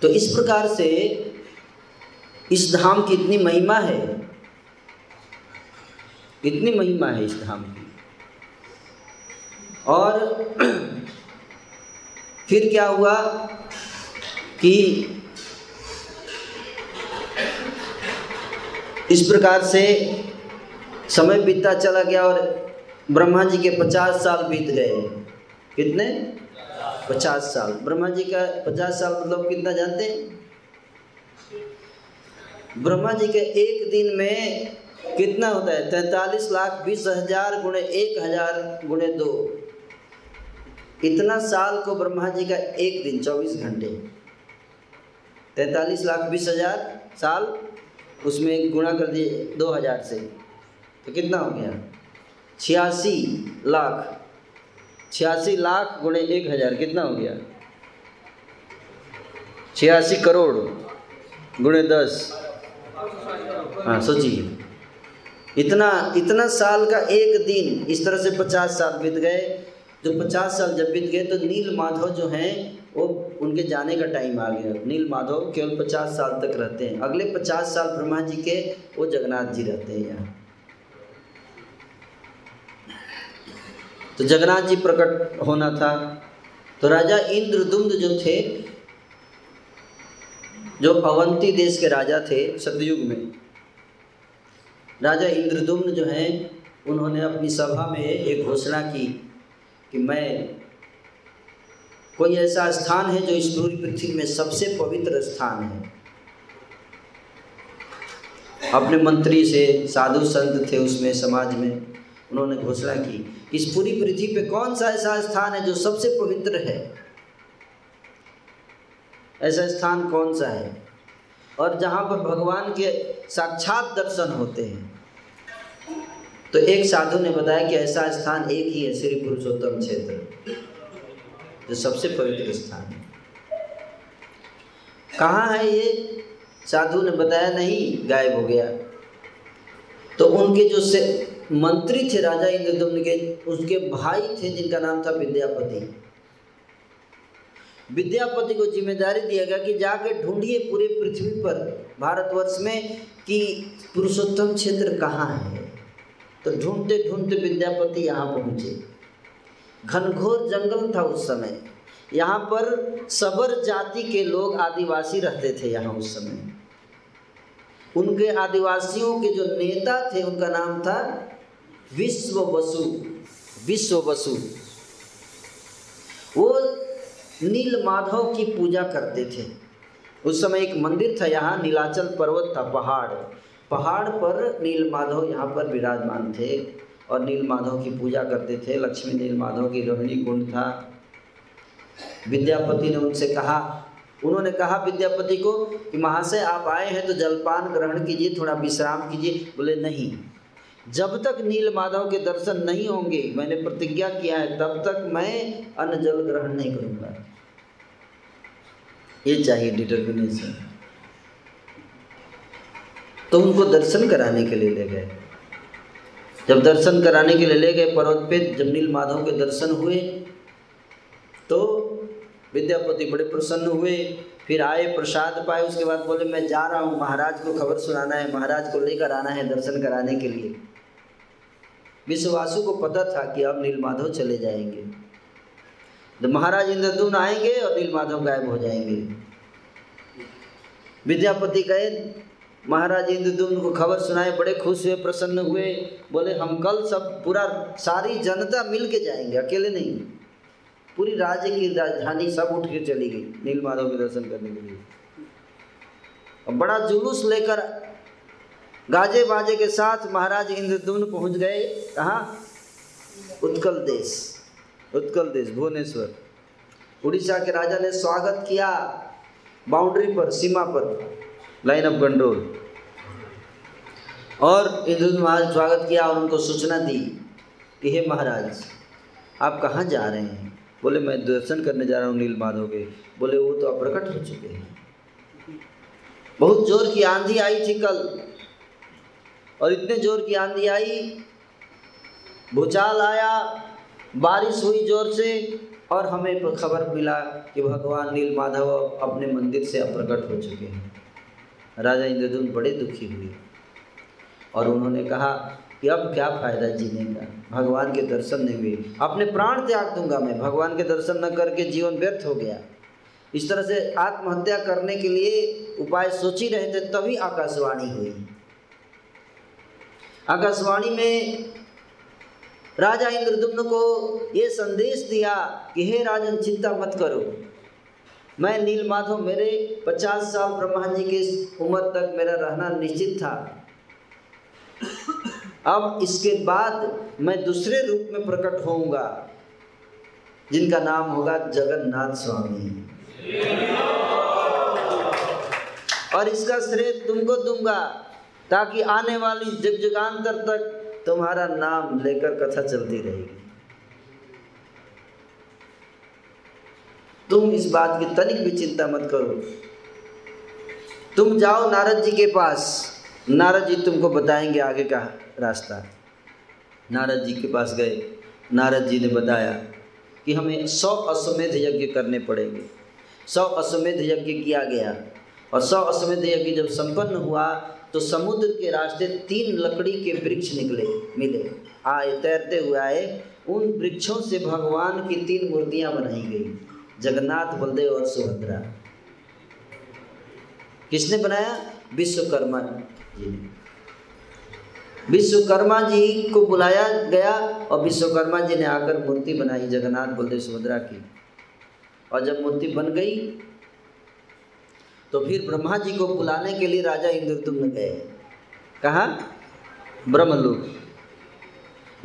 तो इस प्रकार से इस धाम की इतनी महिमा है। इतनी महिमा है इस धाम की। और फिर क्या हुआ कि इस प्रकार से समय बीतता चला गया और ब्रह्मा जी के पचास साल बीत गए। कितने? पचास साल। ब्रह्मा जी का पचास साल मतलब कितना जानते हैं? ब्रह्मा जी के एक दिन में कितना होता है? तैतालीस लाख बीस हज़ार गुणे एक हज़ार गुणे दो। इतना साल को ब्रह्मा जी का एक दिन, चौबीस घंटे। तैतालीस लाख बीस हज़ार साल, उसमें गुणा कर दिए दो हज़ार से। तो कितना हो गया? छियासी लाख। छियासी लाख गुणे एक हज़ार, कितना हो गया? छियासी करोड़ गुणे दस। हाँ सोचिए। इतना इतना साल का एक दिन, इस तरह से पचास साल बीत गए। जो पचास साल जब बीत गए तो नील माधव जो हैं, वो उनके जाने का टाइम आ गया। नील माधव केवल पचास साल तक रहते हैं। अगले पचास साल ब्रह्मा जी के, वो जगन्नाथ जी रहते हैं यहाँ। तो जगन्नाथ जी प्रकट होना था। तो राजा इंद्रदुम्द जो थे, जो अवंती देश के राजा थे सतयुग में, राजा इंद्रदुम्न जो हैं, उन्होंने अपनी सभा में एक घोषणा की कि मैं कोई ऐसा स्थान है जो इस पूरी पृथ्वी में सबसे पवित्र स्थान है। अपने मंत्री से साधु संत थे उसमें, समाज में। उन्होंने घोषणा की कि इस पूरी पृथ्वी पे कौन सा ऐसा स्थान है जो सबसे पवित्र है? ऐसा स्थान कौन सा है? और जहाँ पर भगवान के साक्षात दर्शन होते हैं। तो एक साधु ने बताया कि ऐसा स्थान एक ही है, श्री पुरुषोत्तम क्षेत्र, जो सबसे पवित्र स्थान है। कहाँ है ये? साधु ने बताया, नहीं, गायब हो गया। तो उनके जो से मंत्री थे राजा इंद्रदुम्न के, उसके भाई थे जिनका नाम था विद्यापति। विद्यापति को ज़िम्मेदारी दिया गया कि जाकर ढूंढिए पूरे पृथ्वी पर भारतवर्ष में कि पुरुषोत्तम क्षेत्र कहाँ है। तो ढूंढते ढूंढते विद्यापति यहाँ पहुँचे। घनघोर जंगल था उस समय। यहाँ पर सबर जाति के लोग आदिवासी रहते थे यहाँ उस समय। उनके आदिवासियों के जो नेता थे, उनका नाम था विश्व वसु विश्व वसु वो नील माधव की पूजा करते थे। उस समय एक मंदिर था यहाँ, नीलाचल पर्वत था, पहाड़। पहाड़ पर नील माधव यहाँ पर विराजमान थे और नील माधव की पूजा करते थे। लक्ष्मी नील माधव की रोहिणी कुंड था। विद्यापति ने उनसे कहा, उन्होंने कहा विद्यापति को कि महाशय, आप आए हैं तो जलपान ग्रहण कीजिए, थोड़ा विश्राम कीजिए। बोले, नहीं। जब तक नील माधव के दर्शन नहीं होंगे, मैंने प्रतिज्ञा किया है, तब तक मैं अन्न जल ग्रहण नहीं करूँगा। ये चाहिए डिटर्मिनेशन तो उनको दर्शन कराने के लिए ले गए। जब दर्शन कराने के लिए ले गए, पर्वत पे जब नील माधव के दर्शन हुए तो विद्यापति बड़े प्रसन्न हुए, फिर आए, प्रसाद पाए, उसके बाद बोले, मैं जा रहा हूँ, महाराज को खबर सुनाना है, महाराज को लेकर आना है दर्शन कराने के लिए। विश्वासु को पता था कि अब नीलमाधव चले जाएँगे। तो महाराज इंद्रदून आएँगे और नीलमाधव गायब हो जाएँगे। विद्यापति गए, महाराज इंद्रदून को खबर सुनाए बड़े खुश हुए, प्रसन्न हुए, बोले, हम कल सब पूरा सारी जनता मिल के जाएँगे, अकेले नहीं। पूरी राज्य की राजधानी सब उठ के चली गई नीलमाधव के दर्शन करने के लिए। बड़ा जुलूस लेकर गाजे बाजे के साथ महाराज इंद्रदून पहुँच गए। कहाँ? उत्कल देश। उत्कल देश, भुवनेश्वर। उड़ीसा के राजा ने स्वागत किया बाउंड्री पर, सीमा पर, लाइन ऑफ़ कंट्रोल। और इंद्रदून महाराज स्वागत किया और उनको सूचना दी कि हे महाराज, आप कहाँ जा रहे हैं? बोले, मैं दर्शन करने जा रहा हूँ नील माधव के बोले, वो तो अप्रकट हो चुके हैं। बहुत ज़ोर की आंधी आई थी कल। और इतने ज़ोर की आंधी आई। भूचाल आया, बारिश हुई ज़ोर से और हमें खबर मिला कि भगवान नील माधव अपने मंदिर से अप्रकट हो चुके हैं। राजा इंद्रदून बड़े दुखी हुए और उन्होंने कहा कि अब क्या फ़ायदा जीने का? भगवान के दर्शन नहीं हुए। अपने प्राण त्याग दूँगा मैं। भगवान के दर्शन न करके जीवन व्यर्थ हो गया। इस तरह से आत्महत्या करने के लिए उपाय सोच ही रहे थे तभी आकाशवाणी हुई। आकाशवाणी में राजा इंद्रदुम्न को ये संदेश दिया कि हे राजन, चिंता मत करो। मैं नील माधव, मेरे पचास साल ब्रह्मा जी के उम्र तक मेरा रहना निश्चित था। अब इसके बाद मैं दूसरे रूप में प्रकट होऊँगा, जिनका नाम होगा जगन्नाथ स्वामी। और इसका श्रेय तुमको दूँगा। ताकि आने वाली जग जगांतर तक तुम्हारा नाम लेकर कथा चलती रहेगी। तुम इस बात की तनिक भी चिंता मत करो। तुम जाओ नारद जी के पास। नारद जी तुमको बताएँगे आगे का रास्ता। नारद जी के पास गए। नारद जी ने बताया कि हमें सौ अश्वमेध यज्ञ करने पड़ेंगे। सौ अश्वमेध यज्ञ किया गया। और सौ अश्वमेध यज्ञ जब संपन्न हुआ तो समुद्र के रास्ते तीन लकड़ी के वृक्ष निकले, मिले। आए, तैरते हुए आए, उन वृक्षों से भगवान की तीन मूर्तियाँ बनाई गई, जगन्नाथ, बलदेव और सुभद्रा। किसने बनाया? विश्वकर्मा जी ने। विश्वकर्मा जी को बुलाया गया और विश्वकर्मा जी ने आकर मूर्ति बनाई जगन्नाथ, बलदेव, सुभद्रा की। और जब मूर्ति बन गई तो फिर ब्रह्मा जी को बुलाने के लिए राजा इंद्रदुम्न गए। कहा? ब्रह्मलोक।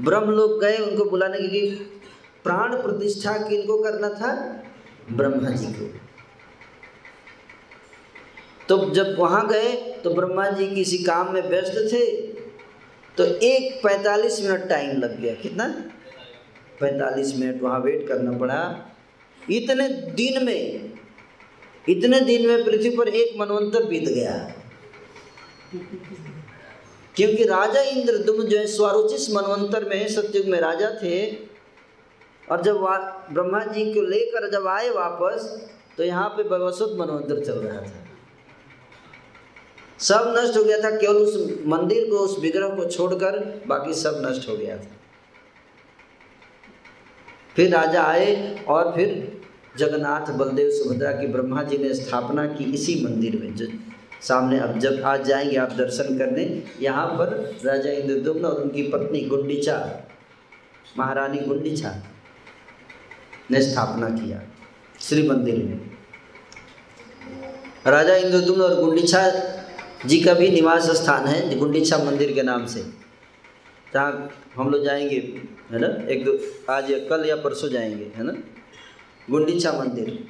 ब्रह्मलोक गए, उनको बुलाने के लिए प्राण प्रतिष्ठा किनको करना था? ब्रह्मा जी को। तो जब वहाँ गए तो ब्रह्मा जी किसी काम में व्यस्त थे तो एक पैंतालीस मिनट टाइम लग गया। कितना? पैंतालीस मिनट वहाँ वेट करना पड़ा। इतने दिन में इतने दिन में पृथ्वी पर एक मनवंतर बीत गया। क्योंकि राजा इंद्रदुम जो है स्वारोचिस मनवंतर में सत्युग में राजा थे, और जब ब्रह्मा जी को लेकर जब आए वापस तो यहाँ पे भगवसुत मनवंतर चल रहा था। सब नष्ट हो गया था, केवल उस मंदिर को, उस विग्रह को छोड़कर, बाकी सब नष्ट हो गया था। फिर राजा आए, और फिर जगन्नाथ बलदेव सुभद्रा की ब्रह्मा जी ने स्थापना की इसी मंदिर में। जो सामने अब जब आज जाएँगे, आप दर्शन करने, यहाँ पर राजा इंद्रदुम्न और उनकी पत्नी गुंडीचा, महारानी गुंडीचा ने स्थापना किया श्री मंदिर में। राजा इंद्रदुम्न और गुंडीचा जी का भी निवास स्थान है, गुंडीचा मंदिर के नाम से। जहाँ हम लोग जाएँगे, है ना? एक आज या कल या परसों जाएँगे, है ना? गुंडीचा मंदिर।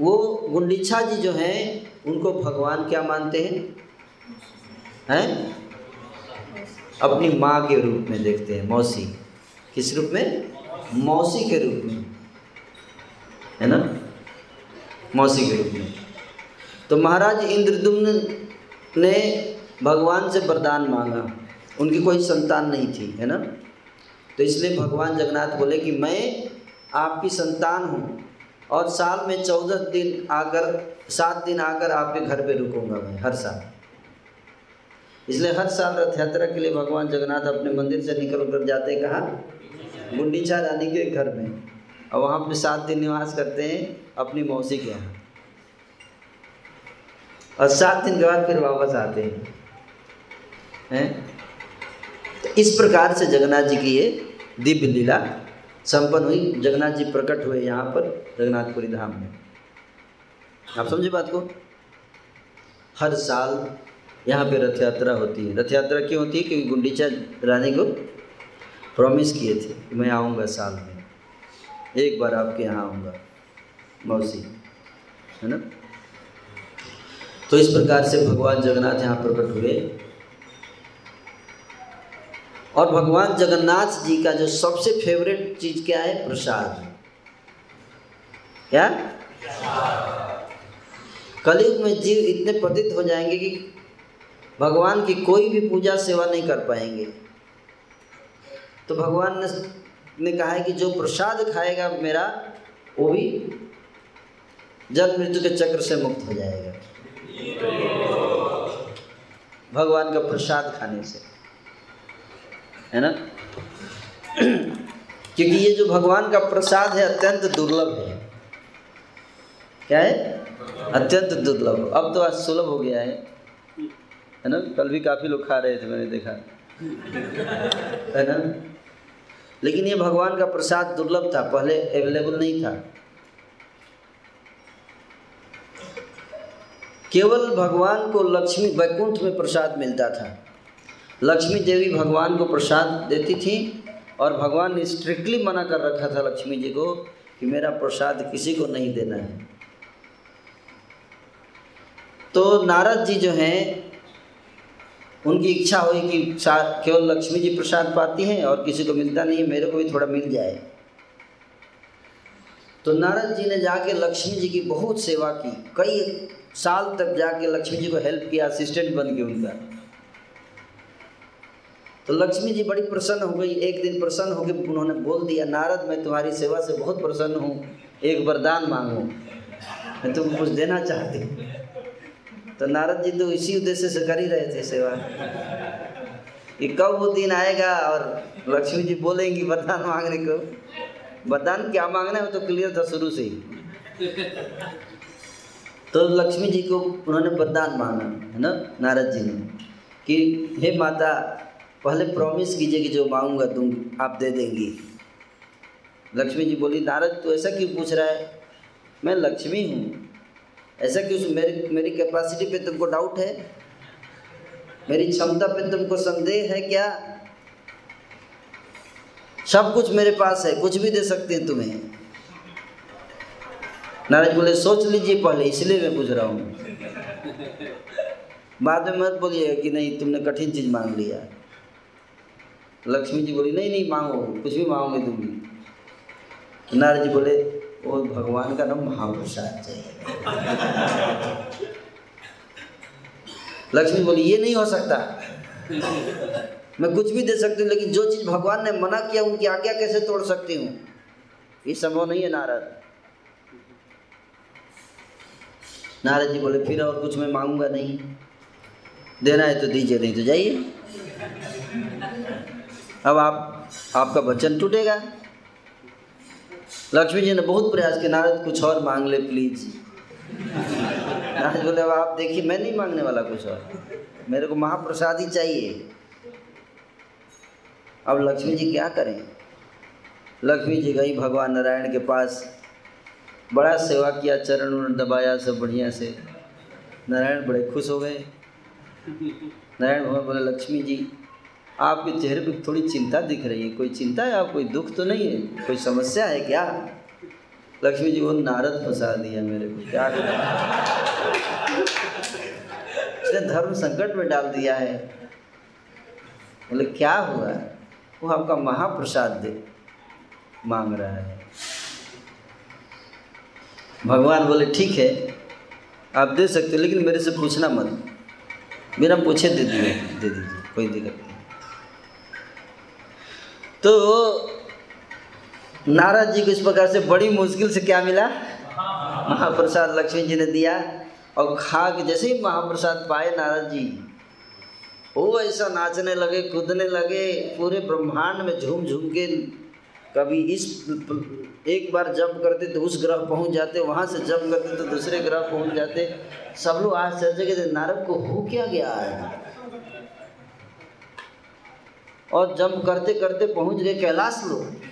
वो गुंडीचा जी जो हैं, उनको भगवान क्या मानते हैं? हैं? अपनी माँ के रूप में देखते हैं, मौसी। किस रूप में? मौसी के रूप में। है ना? मौसी के रूप में। तो महाराज इंद्रदुम्न ने भगवान से वरदान मांगा। उनकी कोई संतान नहीं थी, है ना? तो इसलिए भगवान जगन्नाथ बोले कि मैं आपकी संतान हूँ। और साल में चौदह दिन आकर, सात दिन आकर आपके घर पे रुकूँगा मैं, हर साल। इसलिए हर साल रथ यात्रा के लिए भगवान जगन्नाथ अपने मंदिर से निकल कर जाते कहाँ? गुंडीचा रानी के घर में। और वहाँ पे सात दिन निवास करते हैं अपनी मौसी के यहाँ। और सात दिन के बाद फिर वापस आते हैं। हैं? तो इस प्रकार से जगन्नाथ जी की ये दिव्य लीला संपन्न हुई। जगन्नाथ जी प्रकट हुए यहाँ पर जगन्नाथपुरी धाम में। आप समझे बात को? हर साल यहाँ पे रथ यात्रा होती है। रथ यात्रा क्यों होती है? क्योंकि गुंडीचा रानी को प्रॉमिस किए थे कि मैं आऊँगा साल में। एक बार आपके यहाँ आऊँगा, मौसी, है ना? तो इस प्रकार से भगवान जगन्नाथ यहाँ प्रकट हुए। और भगवान जगन्नाथ जी का जो सबसे फेवरेट चीज़ क्या है? प्रसाद। क्या? कलयुग में जीव इतने पतित हो जाएँगे कि भगवान की कोई भी पूजा सेवा नहीं कर पाएँगे। तो भगवान ने ने कहा है कि जो प्रसाद खाएगा मेरा, वो भी जल मृत्यु के चक्र से मुक्त हो जाएगा। भगवान का प्रसाद खाने से। है ना? क्योंकि ये जो भगवान का प्रसाद है अत्यंत दुर्लभ है। क्या है? अत्यंत दुर्लभ। अब तो आज सुलभ हो गया है। है ना? कल भी काफ़ी लोग खा रहे थे मैंने देखा। है ना? लेकिन ये भगवान का प्रसाद दुर्लभ था पहले अवेलेबल नहीं था। केवल भगवान को लक्ष्मी वैकुंठ में प्रसाद मिलता था। लक्ष्मी देवी भगवान को प्रसाद देती थी और भगवान ने स्ट्रिक्टली मना कर रखा था लक्ष्मी जी को कि मेरा प्रसाद किसी को नहीं देना है। तो नारद जी जो हैं, उनकी इच्छा हुई कि केवल लक्ष्मी जी प्रसाद पाती हैं और किसी को मिलता नहीं है मेरे को भी थोड़ा मिल जाए। तो नारद जी ने जाके लक्ष्मी जी की बहुत सेवा की। कई साल तक जाके लक्ष्मी जी को हेल्प किया असिस्टेंट बन के उनका। तो लक्ष्मी जी बड़ी प्रसन्न हो गई। एक दिन प्रसन्न होकर उन्होंने बोल दिया, नारद, मैं तुम्हारी सेवा से बहुत प्रसन्न हूँ। एक वरदान मांगो। मैं तुमको कुछ देना चाहती तो नारद जी तो इसी उद्देश्य से कर ही रहे थे सेवा। कि कब वो दिन आएगा और लक्ष्मी जी बोलेंगी वरदान मांगने को? वरदान क्या मांगना है वो तो क्लियर था शुरू से ही। तो लक्ष्मी जी को उन्होंने वरदान मांगा, है ना, नारद जी ने। कि हे माता पहले प्रॉमिस कीजिए कि जो मांगूँगा तुम, आप दे देंगी। लक्ष्मी जी बोली, नारद तो ऐसा क्यों पूछ रहा है? मैं लक्ष्मी हूँ। ऐसा क्यों मेरी मेरी कैपेसिटी पे तुमको डाउट है? मेरी क्षमता पे तुमको संदेह है क्या? सब कुछ मेरे पास है, कुछ भी दे सकते हैं तुम्हें। नाराज़ बोले, सोच लीजिए पहले, इसलिए मैं पूछ रहा हूँ। बाद में मत बोलिए कि नहीं, तुमने कठिन चीज़ मांग लिया। लक्ष्मी जी बोली, नहीं नहीं, मांगो, कुछ भी मांगोगे भी। नारद जी बोले वो भगवान का नाम महाप्रसाद चाहिए लक्ष्मी बोली, ये नहीं हो सकता। मैं कुछ भी दे सकती हूँ, लेकिन जो चीज़ भगवान ने मना किया, उनकी आज्ञा कैसे तोड़ सकती हूँ? ये संभव नहीं है, नारद। नारद जी बोले, फिर और कुछ मैं मांगूँगा नहीं। देना है तो दीजिए, नहीं तो जाइए। अब आप, आपका वचन टूटेगा। लक्ष्मी जी ने बहुत प्रयास किया, नारद कुछ और मांग ले प्लीज़ नारद बोले, अब आप देखिए, मैं नहीं मांगने वाला कुछ और। मेरे को महाप्रसाद ही चाहिए। अब लक्ष्मी जी क्या करें? लक्ष्मी जी गई भगवान नारायण के पास। बड़ा सेवा किया, चरण उरण दबाया सब बढ़िया से। नारायण बड़े खुश हो गए। नारायण भगवान बोले, लक्ष्मी जी आपके चेहरे पर थोड़ी चिंता दिख रही है। कोई चिंता है आप कोई दुख तो नहीं है? कोई समस्या है क्या? लक्ष्मी जी, वो नारद फंसा दिया मेरे को। क्या उसने धर्म संकट में डाल दिया है। बोले, क्या हुआ? वो आपका महाप्रसाद दे मांग रहा है। भगवान बोले, ठीक है, आप दे सकते लेकिन मेरे से पूछना मत। बिना पूछे दे दिए, दे दीजिए, कोई दिक्कत तो नारद जी को इस प्रकार से बड़ी मुश्किल से क्या मिला? महाप्रसाद लक्ष्मी जी ने दिया और खा के जैसे ही महाप्रसाद पाए नारद जी वो ऐसा नाचने लगे, कूदने लगे, पूरे ब्रह्मांड में झूम झूम के कभी इस एक बार जंप करते तो उस ग्रह पहुँच जाते, वहाँ से जंप करते तो दूसरे ग्रह पहुँच जाते। सब लोग आश्चर्य के नारद को हो क्या गया है? और जंप करते करते पहुँच गए कैलाश लोग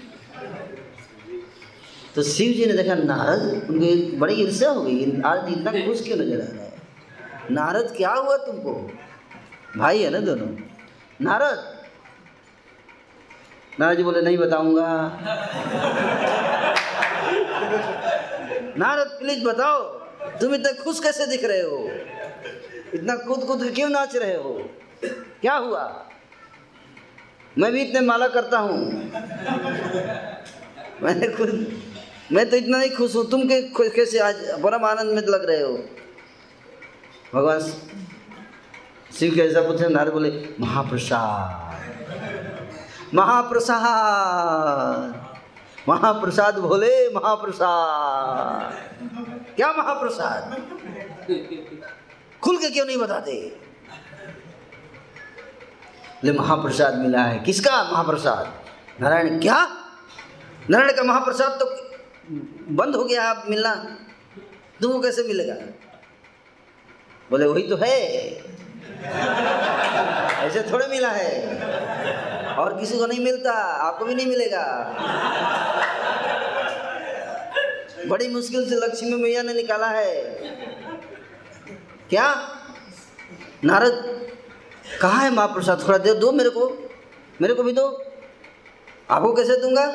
तो शिव जी ने देखा, नारद, उनको बड़ी ईर्ष्या हो गई। आज इतना खुश क्यों नज़र आ रहा है? नारद, क्या हुआ तुमको? भाई है ना दोनों? नारद? नारद जी बोले, नहीं बताऊँगा। नारद, प्लीज़ बताओ, तुम इतना खुश कैसे दिख रहे हो? इतना कूद कूद क्यों नाच रहे हो? क्या हुआ? मैं भी इतने माला करता हूँ। मैंने खुद, मैं तो इतना ही खुश हूँ। तुम के, कैसे आज परम आनंद में लग रहे हो? भगवान, शिव के ऐसा पूछे, नारद बोले, महाप्रसाद। महाप्रसाद। महाप्रसाद बोले, महाप्रसाद। क्या महाप्रसाद? खुल के क्यों नहीं बताते? ले महाप्रसाद मिला है। किसका महाप्रसाद? नारायण। क्या? नारायण का महाप्रसाद तो बंद हो गया आप मिलना। तुमको कैसे मिलेगा? बोले, वही तो है। ऐसे थोड़े मिला है। और किसी को नहीं मिलता, आपको भी नहीं मिलेगा। बड़ी मुश्किल से लक्ष्मी मैया ने निकाला है। क्या? नारद कहाँ है महाप्रसाद? थोड़ा दे दो मेरे को। मेरे को भी दो। आपको कैसे दूँगा?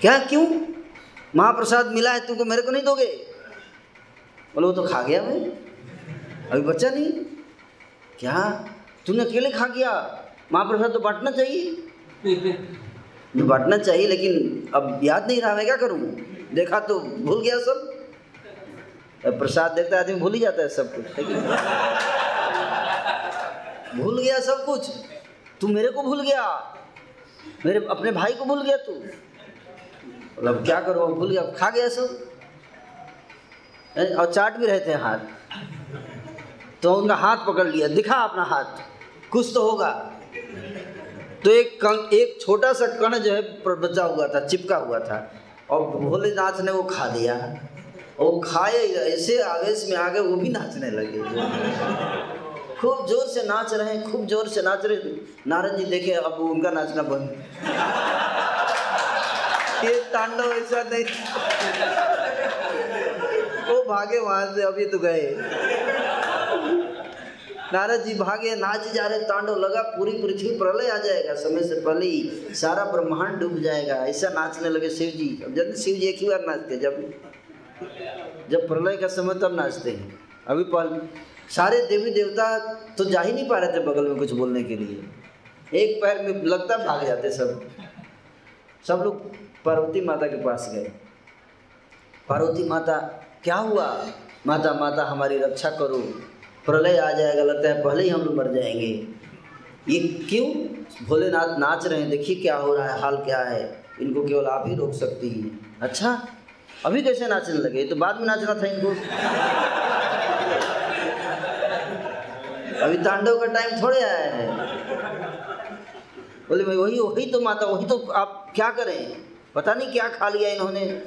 क्या? क्यों? महाप्रसाद मिला है, तुमको मेरे को नहीं दोगे? बोले, वो तो खा गया मैं अभी बच्चा नहीं। क्या? तूने अकेले खा गया? महाप्रसाद तो बांटना चाहिए। तो बांटना चाहिए, लेकिन अब याद नहीं रहा, मैं क्या करूँ? देखा तो भूल गया सब। प्रसाद देखता आदमी भूल ही जाता है सब कुछ भूल गया सब कुछ। तू मेरे को भूल गया। मेरे अपने भाई को भूल गया तू। मतलब क्या करो? भूल गया खा गया सब। और चाट भी रहे थे हाथ। तो उनका हाथ पकड़ लिया। दिखा अपना हाथ। कुछ तो होगा। तो एक कण, एक छोटा सा कण जो है बचा हुआ था, चिपका हुआ था। और भोलेनाथ ने वो खा लिया। वो खाए, ऐसे आवेश में आ गए वो भी नाचने लगे। खूब ज़ोर से नाच रहे हैं, खूब ज़ोर से नाच रहे नारद जी देखे अब उनका नाचना बंद। ये तांडव ऐसा नहीं। वो भागे वहाँ से अभी तो गए। नारद जी भागे, नाच जा रहे, तांडव लगा, पूरी पृथ्वी प्रलय आ जाएगा। समय से पहले ही सारा ब्रह्मांड डूब जाएगा। ऐसा नाचने लगे शिव जी। अब जल्दी शिव जी एक ही बार नाचते जब जब प्रलय का समय तब नाचते हैं। अभी पहले सारे देवी देवता तो जा ही नहीं पा रहे थे बगल में कुछ बोलने के लिए। एक पैर में लगता भाग जाते सब। सब लोग पार्वती माता के पास गए। पार्वती माता, क्या हुआ? माता माता, हमारी रक्षा करो। प्रलय आ जाएगा, लगता है पहले ही हम लोग मर जाएँगे। ये क्यों? भोलेनाथ नाच रहे हैं, देखिए क्या हो रहा है, हाल क्या है। इनको केवल आप ही रोक सकती हैं। अच्छा अभी कैसे नाचने लगे? तो बाद में नाचना था इनको। अभी तांडव का टाइम थोड़े आया है। बोले भाई वही वही तो माता, वही तो आप क्या करें? पता नहीं क्या खा लिया इन्होंने।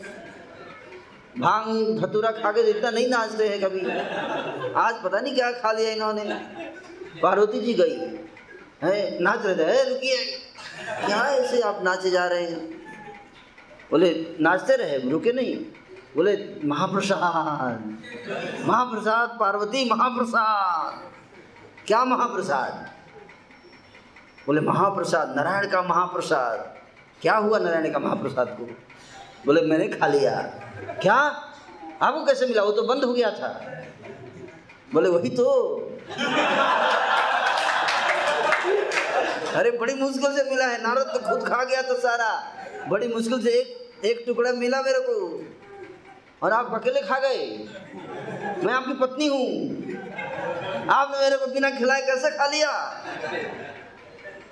भाँग, धतूरा खा के इतना नहीं नाचते हैं कभी। आज पता नहीं क्या खा लिया इन्होंने। पार्वती जी गई। है, नाच रहे थे। रुकिए। क्या ऐसे आप नाचे जा रहे हैं। बोले, नाचते रहे? रुके नहीं? बोले, महाप्रसाद महाप्रसाद, पार्वती, महाप्रसाद। क्या महाप्रसाद? बोले, महाप्रसाद, नारायण का महाप्रसाद। क्या हुआ नारायण का महाप्रसाद को? बोले, मैंने खा लिया। क्या? आपको कैसे मिला? वो तो बंद हो गया था। बोले, वही तो। अरे, बड़ी मुश्किल से मिला है। नारद तो खुद खा गया तो सारा। बड़ी मुश्किल से एक एक टुकड़ा मिला मेरे को। और आप अकेले खा गए? मैं आपकी पत्नी हूँ। आपने मेरे को बिना खिलाए कैसे खा लिया?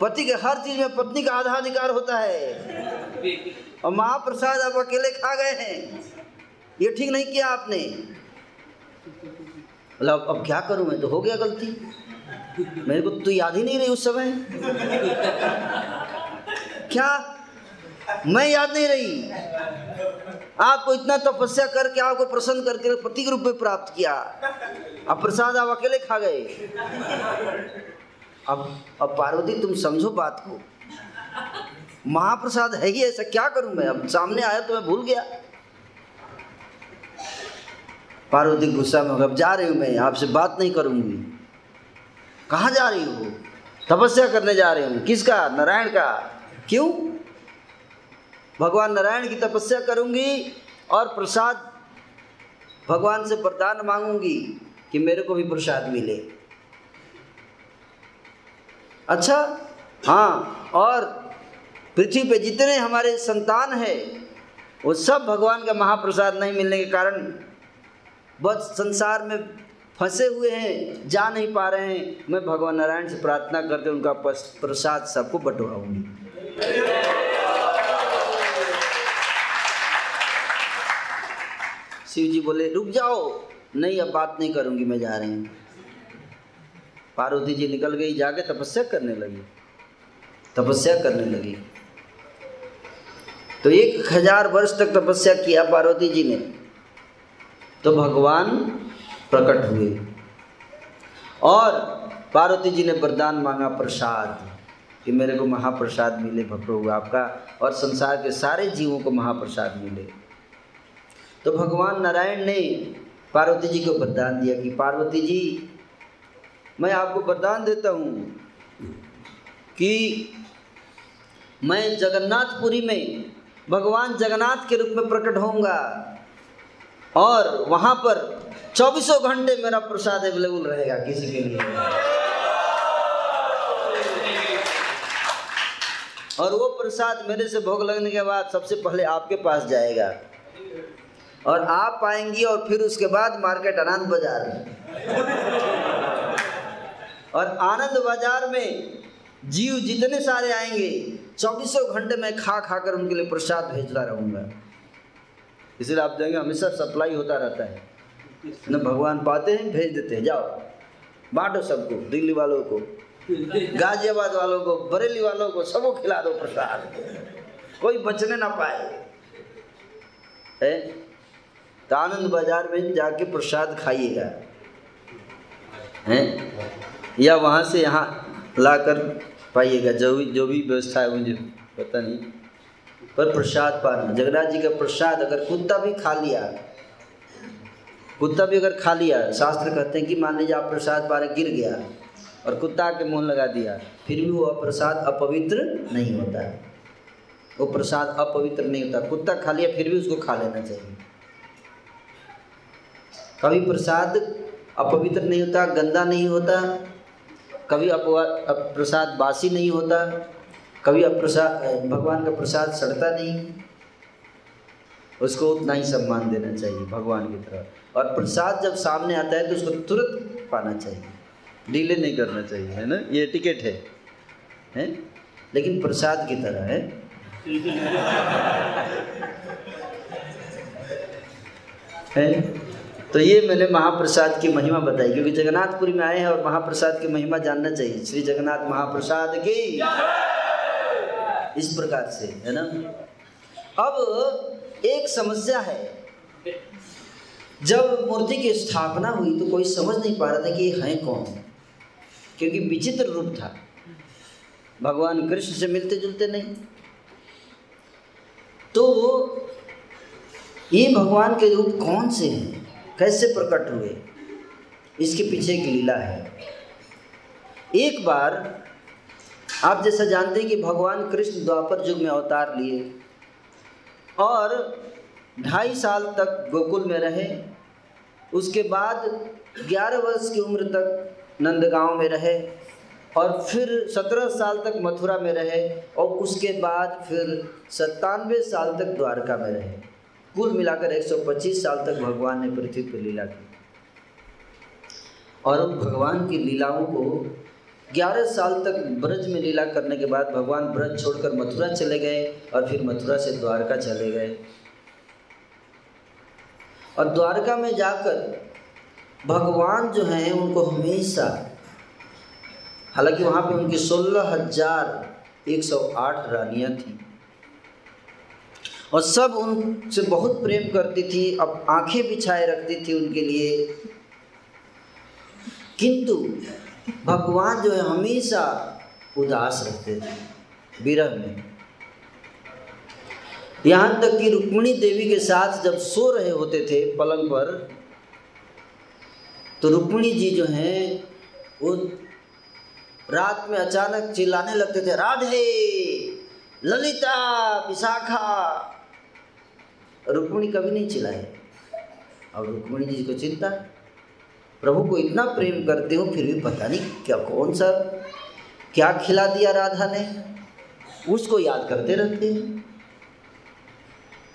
पति के हर चीज़ में पत्नी का आधा अधिकार होता है। और महाप्रसाद आप अकेले खा गए हैं। ये ठीक नहीं किया आपने। मतलब अब क्या करूँ मैं? तो हो गया गलती। मेरे को तो याद ही नहीं रही उस समय। क्या? मैं याद नहीं रही। आपको इतना तपस्या करके, आपको प्रसन्न करके पति के रूप में प्राप्त किया। अब प्रसाद आप अकेले खा गए। अब अब पार्वती, तुम समझो बात को। महाप्रसाद है ही ऐसा, क्या करूँ मैं? अब सामने आया तो मैं भूल गया। पार्वती, गुस्सा में अब जा रही हूँ मैं, आपसे बात नहीं करूँगी। कहाँ जा रही हो? तपस्या करने जा रही हूँ। किसका? नारायण का। क्यों? भगवान नारायण की तपस्या करूँगी और प्रसाद भगवान से वरदान मांगूँगी कि मेरे को भी प्रसाद मिले। अच्छा? हाँ और पृथ्वी पे जितने हमारे संतान हैं, वो सब भगवान का महाप्रसाद नहीं मिलने के कारण बस संसार में फंसे हुए हैं, जा नहीं पा रहे हैं। मैं भगवान नारायण से प्रार्थना करके उनका प्रसाद सबको बंटवाऊँगी। शिव जी बोले, रुक जाओ। नहीं, अब बात नहीं करूँगी, मैं जा रही हूँ। पार्वती जी निकल गई, जाके तपस्या करने लगी। तपस्या करने लगी। तो एक हज़ार वर्ष तक तपस्या किया पार्वती जी ने। तो भगवान प्रकट हुए। और पार्वती जी ने वरदान मांगा, प्रसाद। कि मेरे को महाप्रसाद मिले भप्रभु आपका। और संसार के सारे जीवों को महाप्रसाद मिले। तो भगवान नारायण ने पार्वती जी को वरदान दिया कि पार्वती जी, मैं आपको वरदान देता हूँ कि मैं जगन्नाथपुरी में भगवान जगन्नाथ के रूप में प्रकट होऊँगा और वहाँ पर चौबीसों घंटे मेरा प्रसाद अवेलेबल रहेगा किसी के लिए। और वो प्रसाद मेरे से भोग लगने के बाद सबसे पहले आपके पास जाएगा। और आप आएँगी और फिर उसके बाद मार्केट आनंद बाज़ार और आनंद बाज़ार में जीव जितने सारे आएँगे, चौबीसों घंटे में खा खा कर उनके लिए प्रसाद भेजता रहूँगा। इसलिए आप देंगे हमेशा सप्लाई होता रहता है। न भगवान पाते हैं, भेज देते हैं। जाओ। बांटो सबको, दिल्ली वालों को, गाजियाबाद वालों को, बरेली वालों को, सबको खिला दो प्रसाद। कोई बचने ना पाए। है? तो आनंद बाज़ार में जाके प्रसाद खाइएगा। हैं? या वहाँ से यहाँ लाकर पाइएगा, जो भी जो भी व्यवस्था है मुझे पता नहीं। पर प्रसाद पाना। जगन्नाथ जी का प्रसाद अगर कुत्ता भी खा लिया, कुत्ता भी अगर खा लिया, शास्त्र कहते हैं कि मान लीजिए आप प्रसाद पा गिर गया और कुत्ता के मुँह लगा दिया, फिर भी वो प्रसाद अपवित्र नहीं होता। है वो प्रसाद अपवित्र नहीं होता। कुत्ता खा लिया, फिर भी उसको खा लेना चाहिए। कभी प्रसाद अपवित्र नहीं होता, गंदा नहीं होता, कभी अपवा प्रसाद बासी नहीं होता, कभी अप्रसाद भगवान का प्रसाद सड़ता नहीं। उसको उतना ही सम्मान देना चाहिए भगवान की तरह। और प्रसाद जब सामने आता है तो उसको तुरंत पाना चाहिए। डीले नहीं करना चाहिए, है ना? ये टिकट है, हैं? लेकिन प्रसाद की तरह, है? है? तो ये मैंने महाप्रसाद की महिमा बताई, क्योंकि जगन्नाथपुरी में आए हैं और महाप्रसाद की महिमा जानना चाहिए। श्री जगन्नाथ महाप्रसाद की। इस प्रकार से, है ना? अब एक समस्या है। जब मूर्ति की स्थापना हुई तो कोई समझ नहीं पा रहा था कि ये हैं कौन, क्योंकि विचित्र रूप था। भगवान कृष्ण से मिलते जुलते नहीं। तो ये भगवान के रूप कौन से हैं? कैसे प्रकट हुए? इसके पीछे एक लीला है। एक बार, आप जैसा जानते हैं कि भगवान कृष्ण द्वापर युग में अवतार लिए और ढाई साल तक गोकुल में रहे, उसके बाद ग्यारह वर्ष की उम्र तक नंदगांव में रहे और फिर सत्रह साल तक मथुरा में रहे और उसके बाद फिर सत्तानवे साल तक द्वारका में रहे। कुल मिलाकर 125 साल तक भगवान ने पृथ्वी पर लीला की। और उन भगवान की लीलाओं को 11 साल तक ब्रज में लीला करने के बाद भगवान ब्रज छोड़कर मथुरा चले गए और फिर मथुरा से द्वारका चले गए। और द्वारका में जाकर भगवान जो हैं, उनको हमेशा, हालाँकि वहाँ पे उनकी सोलह हज़ार एक सौ आठ रानियाँ थीं। और सब उनसे बहुत प्रेम करती थी, अब आँखें बिछाए रखती थी उनके लिए। किंतु भगवान जो है हमेशा उदास रहते थे विरह में। यहाँ तक कि रुक्मिणी देवी के साथ जब सो रहे होते थे पलंग पर तो रुक्मिणी जी जो हैं, वो रात में अचानक चिल्लाने लगते थे, राधे, ललिता, विशाखा रुक्मिणी कभी नहीं चिल्लाए। और रुक्मिणी जी को चिंता प्रभु को इतना प्रेम करते हो, फिर भी पता नहीं क्या कौन सा, क्या खिला दिया राधा ने। उसको याद करते रहते हैं।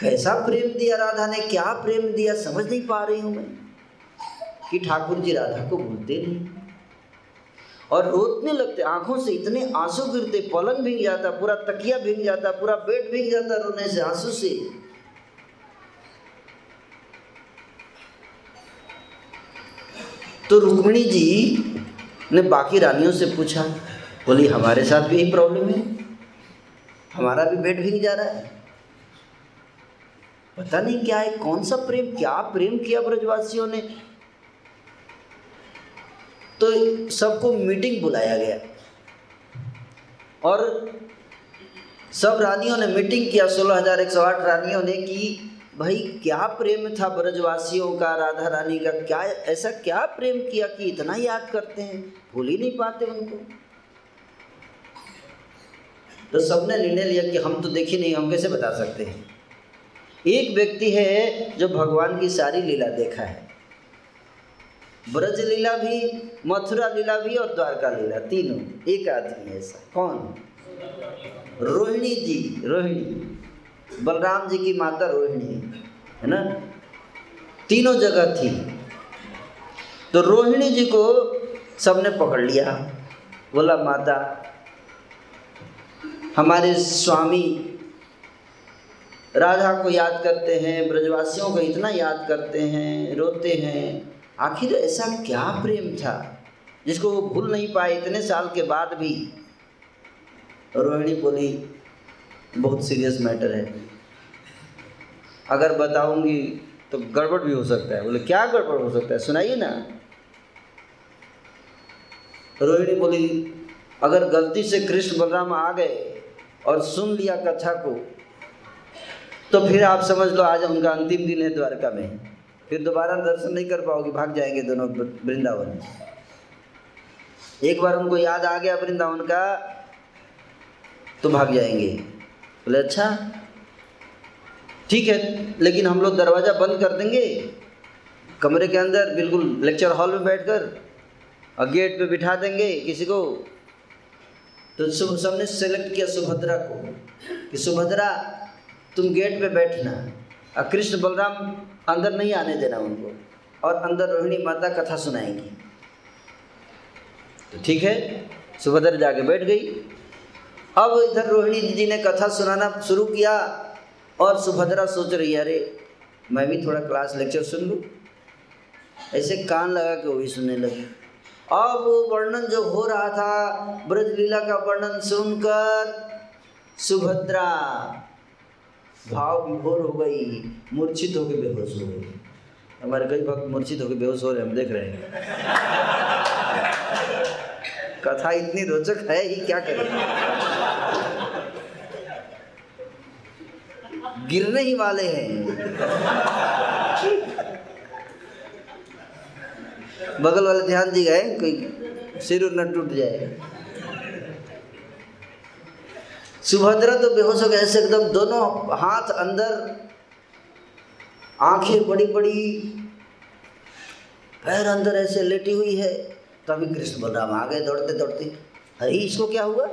कैसा प्रेम दिया राधा ने, क्या प्रेम दिया, समझ नहीं पा रही हूँ मैं। कि ठाकुर जी राधा को भूलते नहीं। और रोतने लगते, आँखों से इतने आँसू गिरते, पलंग भीग जाता, पूरा तकिया भीग जाता, पूरा पेट भीग जाता, रोने से आँसू से। तो रुक्मिणी जी ने बाकी रानियों से पूछा, बोली, हमारे साथ भी यही प्रॉब्लम है? हमारा भी पेट भीग जा रहा है? पता नहीं क्या है, कौन सा प्रेम, क्या प्रेम किया ब्रजवासियों ने? तो सबको मीटिंग बुलाया गया। और सब रानियों ने मीटिंग किया, सोलह हज़ार एक सौ आठ रानियों ने कि भाई, क्या प्रेम था ब्रजवासियों का, राधा रानी का? क्या ऐसा क्या प्रेम किया कि इतना याद करते हैं? भूल ही नहीं पाते उनको। तो सबने निर्णय लिया कि हम तो देखे नहीं, हम कैसे बता सकते हैं? एक व्यक्ति है जो भगवान की सारी लीला देखा है। ब्रज लीला भी, मथुरा लीला भी और द्वारका लीला, तीनों। एक आदमी ऐसा। कौन? रोहिणी जी। रोहिणी। बलराम जी की माता रोहिणी है ना? तीनों जगह थी। तो रोहिणी जी को सबने पकड़ लिया। बोला, माता, हमारे स्वामी राधा को याद करते हैं, ब्रजवासियों को इतना याद करते हैं, रोते हैं। आखिर ऐसा क्या प्रेम था, जिसको वो भूल नहीं पाए इतने साल के बाद भी? रोहिणी बोली बहुत सीरियस मैटर है। अगर बताऊँगी तो गड़बड़ भी हो सकता है। बोले, क्या गड़बड़ हो सकता है? सुनाइए ना। रोहिणी बोली, अगर गलती से कृष्ण बलराम आ गए और सुन लिया कथा को तो फिर आप समझ लो आज उनका अंतिम दिन है द्वारका में। फिर दोबारा दर्शन नहीं कर पाओगे, भाग जाएँगे दोनों वृंदावन। एक बार उनको याद आ गया वृंदावन का तो भाग जाएँगे। बोले अच्छा ठीक है, लेकिन हम लोग दरवाज़ा बंद कर देंगे। कमरे के अंदर बिल्कुल लेक्चर हॉल में बैठकर और गेट पे बिठा देंगे किसी को। तो सुब, सबने सेलेक्ट किया सुभद्रा को कि, सुभद्रा, तुम गेट पे बैठना और कृष्ण बलराम अंदर नहीं आने देना उनको और अंदर रोहिणी माता कथा सुनाएँगी। तो ठीक है, सुभद्रा जाके बैठ गई। अब इधर रोहिणी दीदी ने कथा सुनाना शुरू किया और सुभद्रा सोच रही है, अरे, मैं भी थोड़ा क्लास लेक्चर सुन लूँ। ऐसे कान लगा के वो भी सुनने लगी। अब वो वर्णन जो हो रहा था ब्रजलीला का वर्णन सुनकर सुभद्रा भाव विभोर हो गई, मूर्छित होकर बेहोश हो गई। हमारे कई भक्त मूर्छित होकर बेहोश हो रहे हम देख रहे हैं। कथा इतनी रोचक है ही, क्या करें? गिरने ही वाले हैं। बगल वाले ध्यान दी गए, कोई सिर न टूट जाए। सुभद्रा तो बेहोश हो गए, ऐसे एकदम दोनों हाथ अंदर, आँखें बड़ी बड़ी पैर अंदर ऐसे लेटी हुई है। तभी कृष्ण बलराम आ गए दौड़ते दौड़ते। अरे इसको क्या हुआ?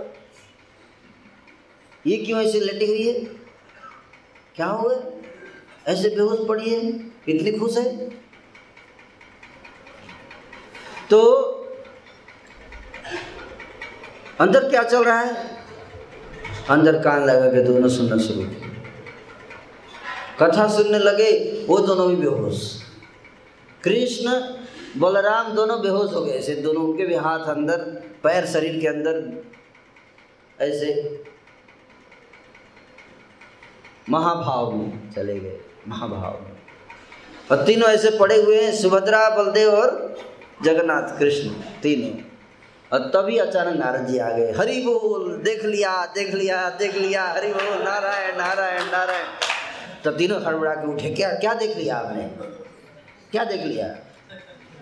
ये क्यों ऐसे लेटी हुई है? क्या हुआ? ऐसे बेहोश पड़ी है? इतनी खुश है? तो अंदर क्या चल रहा है? अंदर कान लगा के दोनों सुनना शुरू किया कथा सुनने लगे, वो दोनों भी बेहोश। कृष्ण बलराम दोनों बेहोश हो गए, ऐसे दोनों उनके भी हाथ अंदर, पैर शरीर के अंदर, ऐसे महाभाव में चले गए, महाभाव में। और तीनों ऐसे पड़े हुए हैं, सुभद्रा, बलदेव और जगन्नाथ, कृष्ण, तीनों। और तभी अचानक नारद जी आ गए, हरि बोल, देख लिया देख लिया देख लिया, हरि बोल, नारायण नारायण नारायण। तो तीनों हड़बड़ा के उठे, क्या क्या देख लिया आपने? क्या देख लिया?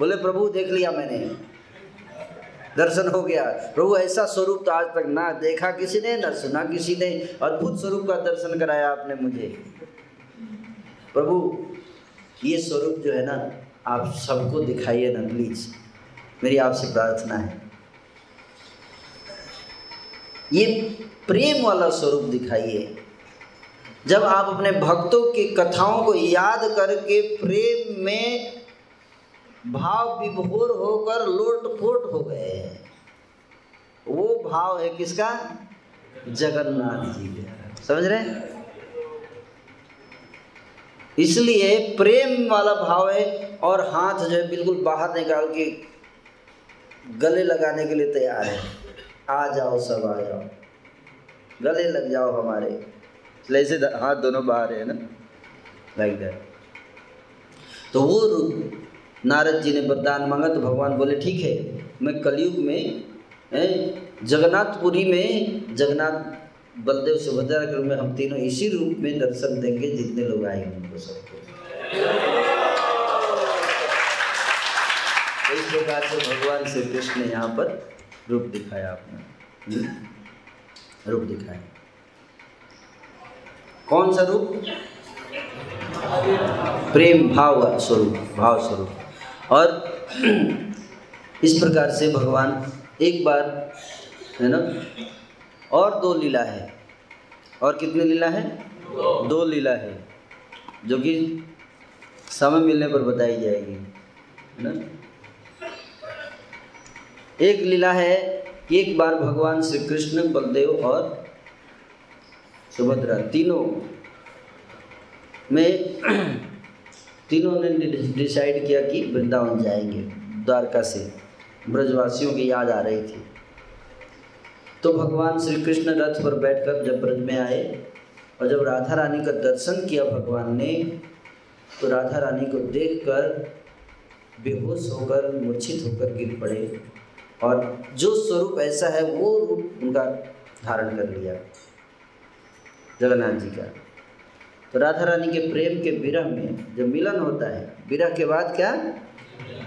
बोले, प्रभु, देख लिया मैंने। दर्शन हो गया। प्रभु, ऐसा स्वरूप तो आज तक ना देखा किसी ने, ना सुना किसी ने। अद्भुत स्वरूप का दर्शन कराया आपने मुझे। प्रभु, ये स्वरूप जो है ना, आप सबको दिखाइए ना प्लीज़ मेरी आपसे प्रार्थना है। ये प्रेम वाला स्वरूप दिखाइए। जब आप अपने भक्तों की कथाओं को याद करके प्रेम में भाव विभोर होकर लोट पोट हो गए वो भाव है किसका? जगन्नाथ जी का। समझ रहे इसलिए प्रेम वाला भाव है और हाथ जो है बिल्कुल बाहर निकाल के गले लगाने के लिए तैयार है। आ जाओ सब, आ जाओ। गले लग जाओ हमारे। ऐसे हाथ दोनों बाहर है ना? लाइक दैट तो वो नारद जी ने वरदान मांगा तो भगवान बोले, ठीक है, मैं कलयुग में जगन्नाथपुरी में, जगन्नाथ बलदेव सुभद्रा के रूप में हम तीनों इसी रूप में दर्शन देंगे, जितने लोग आएँगे उनको सबको। इस प्रकार से भगवान श्री कृष्ण ने यहाँ पर रूप दिखाया आपने हम्म? रूप दिखाया। कौन सा रूप? प्रेम भाव स्वरूप भाव स्वरूप। और इस प्रकार से भगवान एक बार, है ना, और दो लीला है। और कितनी लीला है? दो लीला है, जो कि समय मिलने पर बताई जाएगी, है ना। एक लीला है कि एक बार भगवान श्री कृष्ण बलदेव और सुभद्रा तीनों में तीनों ने डिसाइड किया कि वृंदावन जाएँगे, द्वारका से। ब्रजवासियों की याद आ रही थी। तो भगवान श्री कृष्ण रथ पर बैठकर जब ब्रज में आए और जब राधा रानी का दर्शन किया भगवान ने तो राधा रानी को देखकर बेहोश होकर, मूर्छित होकर गिर पड़े और जो स्वरूप ऐसा है, वो रूप उनका धारण कर लिया। जगन्नाथ जी का। तो राधा रानी के प्रेम के विरह में जब मिलन होता है, विरह के बाद क्या?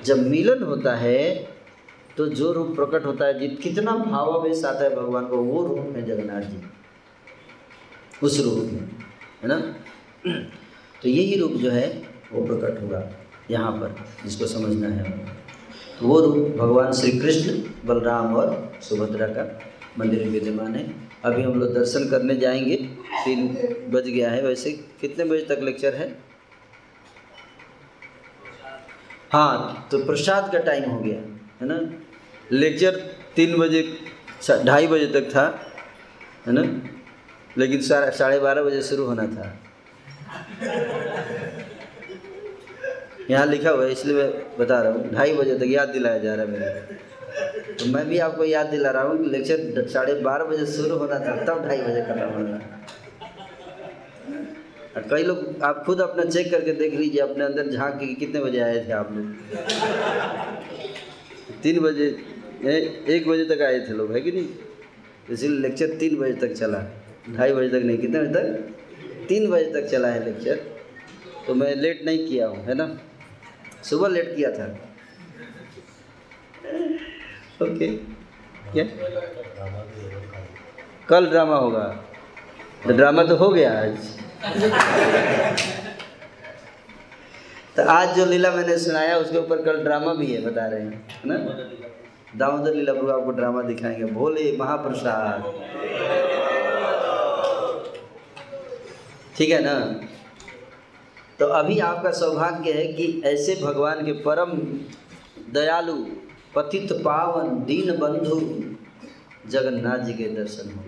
जब मिलन होता है तो जो रूप प्रकट होता है, जित कितना भावावेश आता है भगवान को, वो रूप है जगन्नाथ जी। उस रूप में, है ना? तो यही रूप जो है, वो प्रकट हुआ यहाँ पर, जिसको समझना है। तो वो रूप भगवान श्री कृष्ण, बलराम और सुभद्रा का मंदिर विद्यमान है। अभी हम लोग दर्शन करने जाएँगे। तीन बज गया है वैसे। कितने बजे तक लेक्चर है? हाँ तो प्रसाद का टाइम हो गया, है ना? लेक्चर तीन बजे ढाई बजे तक था, है ना? लेकिन साढ़े बारह बजे शुरू होना था। यहाँ लिखा हुआ है, इसलिए मैं बता रहा हूँ। ढाई बजे तक याद दिलाया जा रहा है मेरे तो मैं भी आपको याद दिला रहा हूँ कि लेक्चर साढ़े बारह बजे शुरू होना था, तब ढाई बजे खत्म होना और कई लोग, आप खुद अपना चेक करके देख लीजिए, अपने अंदर झाँक के कितने बजे आए थे आप लोग। तीन बजे एक बजे तक आए थे लोग, है कि नहीं? इसीलिए लेक्चर तीन बजे तक चला। ढाई बजे तक नहीं, कितने बजे तक? तीन बजे तक चला है लेक्चर। तो मैं लेट नहीं किया हूँ, है ना? सुबह लेट किया था। ओके क्या कल ड्रामा होगा। तो ड्रामा तो हो गया आज। तो आज जो लीला मैंने सुनाया, उसके ऊपर कल ड्रामा भी है, बता रहे हैं, है ना? दामोदर लीला प्रभु आपको ड्रामा दिखाएँगे। भोले महाप्रसाद। ठीक है ना? तो अभी आपका सौभाग्य है कि ऐसे भगवान के परम दयालु पतित पावन दीन बंधु, जगन्नाथ जी के दर्शन हो।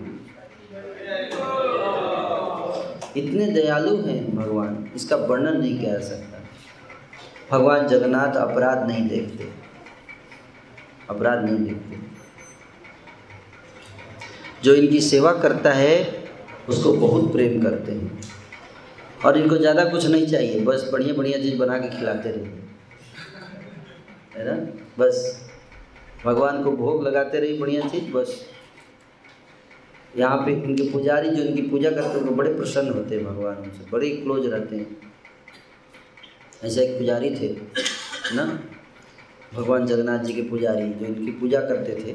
इतने दयालु हैं भगवान, इसका वर्णन नहीं किया जा सकता। भगवान जगन्नाथ अपराध नहीं देखते। अपराध नहीं देखते। जो इनकी सेवा करता है, उसको बहुत प्रेम करते हैं। और इनको ज़्यादा कुछ नहीं चाहिए, बस बढ़िया बढ़िया चीज़ बना के खिलाते रहिए। है ना? बस। भगवान को भोग लगाते रहिए, बढ़िया चीज़, बस। यहाँ पे इनके पुजारी जो इनकी पूजा करते हैं, वो बड़े प्रसन्न होते हैं भगवान उनसे, बड़े क्लोज रहते हैं। ऐसे एक पुजारी थे, ना? भगवान जगन्नाथ जी के पुजारी जो इनकी पूजा करते थे।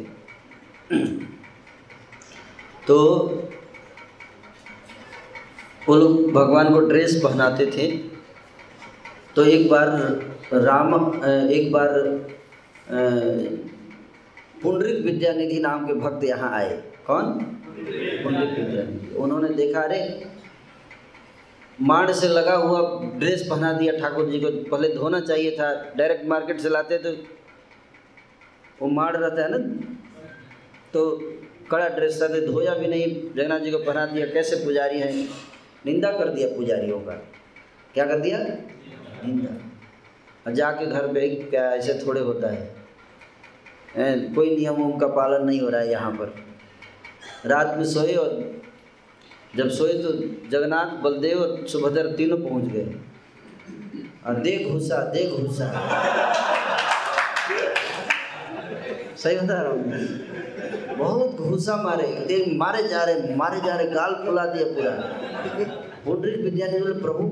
तो वो लोग भगवान को ड्रेस पहनाते थे। तो एक बार राम एक बार पुंडरिक विद्यानिधि नाम के भक्त यहाँ आए। कौन? पुंडरिक विद्यानिधि। उन्होंने देखा, अरे, माड़ से लगा हुआ ड्रेस पहना दिया ठाकुर जी को, पहले धोना चाहिए था, डायरेक्ट मार्केट से लाते तो वो माड़ रहता है ना? तो कड़ा ड्रेस था धोया भी नहीं, जगन्नाथ जी को पहना दिया, कैसे पुजारी हैं? निंदा कर दिया पुजारियों का। क्या कर दिया? निंदा। जाके घर पे क्या ऐसे थोड़े होता है? कोई नियमों का पालन नहीं हो रहा है यहाँ पर। रात में सोए और जब सोए तो जगन्नाथ, बलदेव और सुभद्र तीनों पहुँच गए। और देख घुसा देख घुसा सही बता रहा हूँ। बहुत घूसा मारे। देख, मारे जा रहे, मारे जा रहे, गाल फुला दिया पूरा। विद्यार्थी बोले, प्रभु,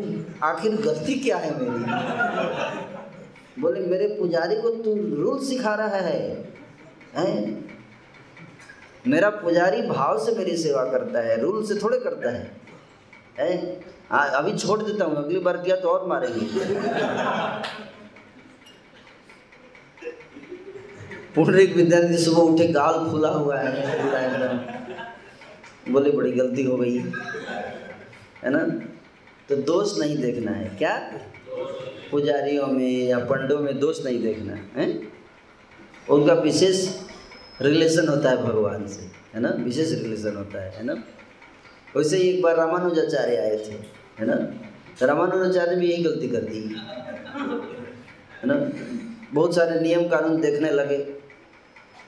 आखिर गलती क्या है मेरी? बोले, मेरे पुजारी को तू रूल सिखा रहा है, हैं? मेरा पुजारी भाव से मेरी सेवा करता है, रूल से थोड़े करता है, हैं? अभी छोड़ देता हूँ, अगली बार किया तो और मारेंगे। पुंडरिक विद्यार्थी सुबह उठे, गाल खुला हुआ है एकदम। बोले, बड़ी गलती हो गई। है ना? तो दोष नहीं देखना है। क्या? पुजारियों में या पंडों में दोष नहीं देखना, है? उनका विशेष रिलेशन होता है भगवान से, है ना? विशेष रिलेशन होता है है ना? वैसे ही एक बार रामानुजाचार्य आए थे, है ना? तो रामानुजाचार्य भी यही गलती कर दी है ना? बहुत सारे नियम कानून देखने लगे।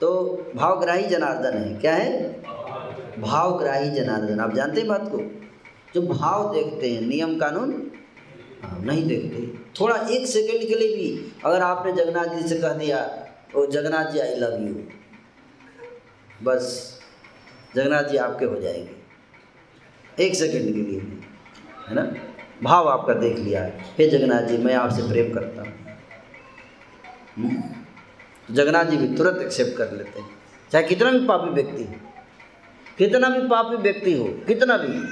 तो भावग्राही जनार्दन है, क्या है? भावग्राही जनार्दन। आप जानते हैं बात को? जो भाव देखते हैं, नियम कानून नहीं देखते थोड़ा एक सेकंड के लिए भी अगर आपने जगन्नाथ जी से कह दिया, ओ, Jagannath ji I love you बस, जगन्नाथ जी आपके हो जाएँगे। एक सेकंड के लिए भी, है ना? भाव आपका देख लिया। है हे जगन्नाथ जी, मैं आपसे प्रेम करता हूँ। हम्म? जगन्नाथ जी भी तुरंत एक्सेप्ट कर लेते हैं। चाहे कितना भी पापी व्यक्ति हो, कितना भी पापी व्यक्ति हो, कितना भी।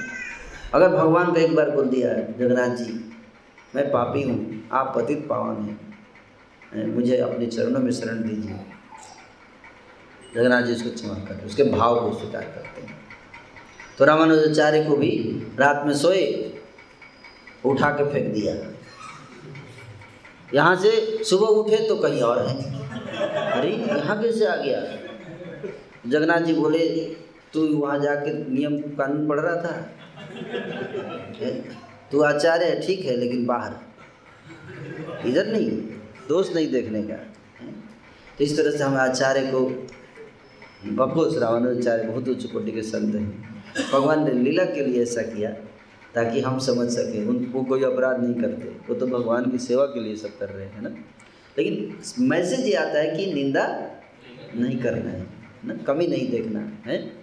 अगर भगवान को एक बार बोल दिया, जगन्नाथ जी मैं पापी हूँ, आप पतित पावन हैं। मुझे अपने चरणों में शरण दीजिए। जगन्नाथ जी उसको क्षमा करते उसके भाव को स्वीकार करते हैं। तो रामानुजाचार्य को भी रात में सोए, उठा के फेंक दिया। यहाँ से सुबह उठे तो कहीं और है। अरे, यहाँ कैसे आ गया? जगन्नाथ जी बोले, तू वहाँ जाके नियम कानून पढ़ रहा था? तू आचार्य है, ठीक है, लेकिन बाहर। इधर नहीं दोष नहीं देखने का। तो इस तरह से हम आचार्य को बकोस रावणाचार्य बहुत उच्च कोटि के संत हैं। भगवान ने लीला के लिए ऐसा किया, ताकि हम समझ सकें, उन, वो कोई अपराध नहीं करते। वो तो भगवान की सेवा के लिए सब कर रहे हैं ना? लेकिन मैसेज ये आता है कि निंदा नहीं करना है ना? कमी नहीं देखना है।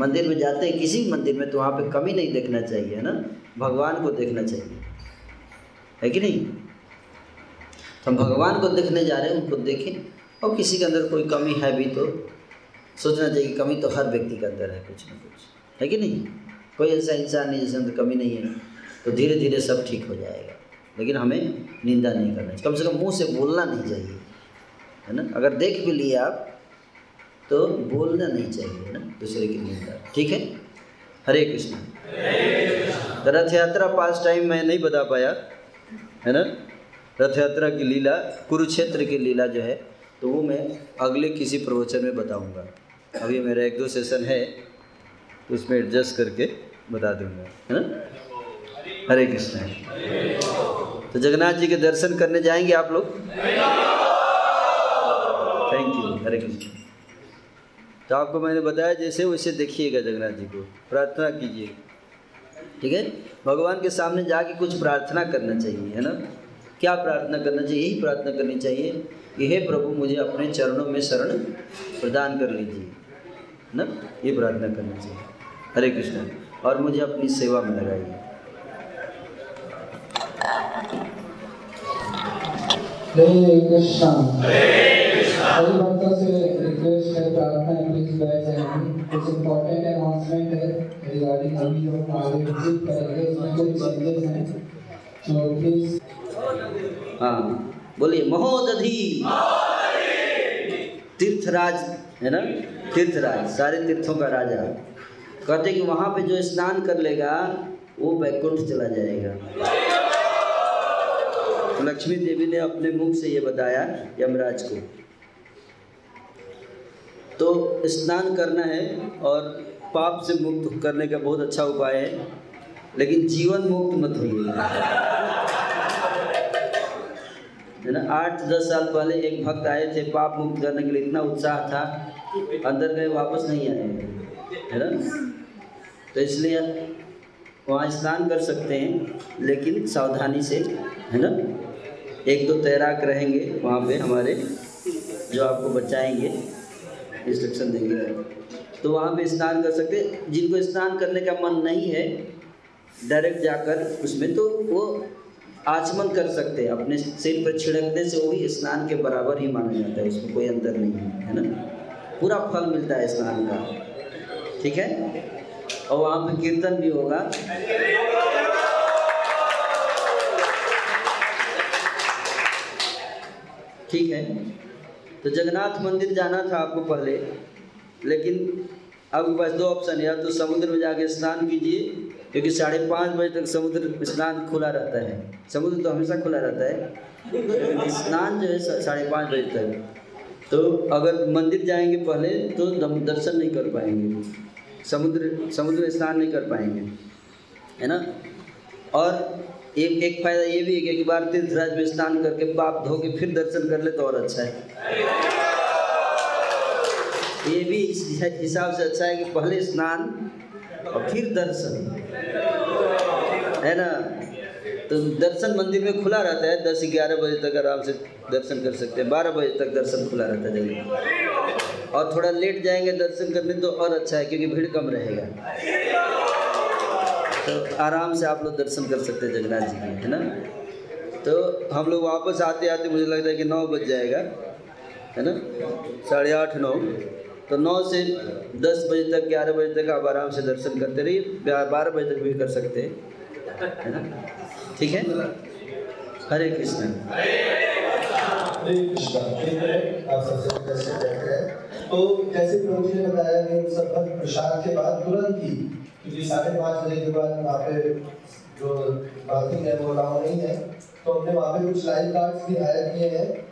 मंदिर में जाते हैं, किसी भी मंदिर में तो वहाँ पे कमी नहीं देखना चाहिए ना? भगवान को देखना चाहिए। है कि नहीं? तो हम भगवान को देखने जा रहे हैं, उनको देखें। और किसी के अंदर कोई कमी है भी तो सोचना चाहिए कमी तो हर व्यक्ति के अंदर है, कुछ ना कुछ। है कि नहीं? कोई ऐसा इंसान नहीं जिसके अंदर कमी नहीं है तो धीरे धीरे सब ठीक हो जाएगा। लेकिन हमें निंदा नहीं करना चाहिए। कम से कम मुँह से बोलना नहीं चाहिए, है ना? अगर देख भी लिए आप तो बोलना नहीं चाहिए ना दूसरे की निंदा ठीक है? हरे कृष्ण। तो रथ यात्रा पास टाइम मैं नहीं बता पाया, है ना? रथ यात्रा की लीला, कुरुक्षेत्र की लीला जो है तो वो मैं अगले किसी प्रवचन में बताऊँगा। अभी मेरा एक दो सेशन है तो उसमें एडजस्ट करके बता दूँगा, है ना? हरे कृष्ण। तो जगन्नाथ जी के दर्शन करने जाएँगे आप लोग? Thank you Hare Krishna. तो आपको मैंने बताया जैसे वैसे देखिएगा जगन्नाथ जी को, प्रार्थना कीजिएगा ठीक है? भगवान के सामने जाके कुछ प्रार्थना करना चाहिए, है ना? क्या प्रार्थना करना चाहिए? यही प्रार्थना करनी चाहिए कि हे प्रभु, मुझे अपने चरणों में शरण प्रदान कर लीजिए ना? ये प्रार्थना करना चाहिए। हरे कृष्ण, और मुझे अपनी सेवा में लगाइए। हरे कृष्णा। सभी भक्तों से रिक्वेस्ट है है प्लीज़ बैठ जाएँगे कुछ अनाउंसमेंट है रिगार्डिंग अभी आगे विज़िट करेंगे उसमें कुछ चेंजेस हैं तो प्लीज़ हाँ बोलिए, महोदधि। तीर्थराज, है ना? तीर्थराज, सारे तीर्थों का राजा। कहते कि वहाँ पे जो स्नान कर लेगा, वो बैकुंठ चला जाएगा। लक्ष्मी देवी ने अपने मुख से ये बताया यमराज को। तो स्नान करना है और पाप से मुक्त करने का बहुत अच्छा उपाय है, लेकिन जीवन मुक्त मत होइएगा है ना, आठ दस साल पहले एक भक्त आए थे, पाप मुक्त करने के लिए इतना उत्साह था, अंदर गए, वापस नहीं आए। है ना? तो इसलिए वहाँ स्नान कर सकते हैं, लेकिन सावधानी से, है ना? एक दो तैराक रहेंगे वहाँ पे हमारे, जो आपको बचाएँगे। इंस्ट्रक्शन देंगे तो वहाँ पे स्नान कर सकते जिनको स्नान करने का मन नहीं है डायरेक्ट जाकर उसमें तो वो आचमन कर सकते हैं। अपने सिर पर छिड़कने से वो भी स्नान के बराबर ही माना जाता है। उसमें कोई अंतर नहीं है है ना? पूरा फल मिलता है स्नान का। ठीक है? और वहाँ पे कीर्तन भी होगा। ठीक है? तो जगन्नाथ मंदिर जाना था आपको पहले, लेकिन आपके पास दो ऑप्शन है, या तो समुद्र में जाके स्नान कीजिए, क्योंकि साढ़े पाँच बजे तक समुद्र स्नान खुला रहता है। समुद्र तो हमेशा खुला रहता है। स्नान जो है साढ़े पाँच बजे तक। तो अगर मंदिर जाएँगे पहले तो दर्शन नहीं कर पाएँगे। समुद्र समुद्र में स्नान नहीं कर पाएँगे। है ना? और एक एक फ़ायदा ये भी है कि एक बार तीर्थराज में स्नान करके पाप धो के फिर दर्शन कर ले तो और अच्छा है। ये भी इस हिसाब से अच्छा है कि पहले स्नान और फिर दर्शन। है ना? तो दर्शन मंदिर में खुला रहता है, दस ग्यारह बजे तक आराम से दर्शन कर सकते हैं। बारह बजे तक दर्शन खुला रहता है जगह और थोड़ा लेट जाएँगे दर्शन करने तो और अच्छा है, क्योंकि भीड़ कम रहेगा। तो आराम से आप लोग दर्शन कर सकते हैं जगन्नाथ जी की, है ना? तो हम लोग वापस आते आते मुझे लगता है कि नौ बज जाएगा, है ना? साढ़े आठ, नौ। तो नौ से दस बजे तक, ग्यारह बजे तक आप आराम से दर्शन करते रहिए, बारह बजे तक भी कर सकते हैं, है ठीक है? हरे कृष्ण। तो जैसे प्रभु जी ने बताया कि सब प्रसाद के बाद तुरंत ही साढ़े पाँच बजे के बाद वहाँ पे जो पार्किंग है, वो अलाउ नहीं है। तो हमने वहाँ पे कुछ लाइफ गार्ड्स भी हायर किए हैं।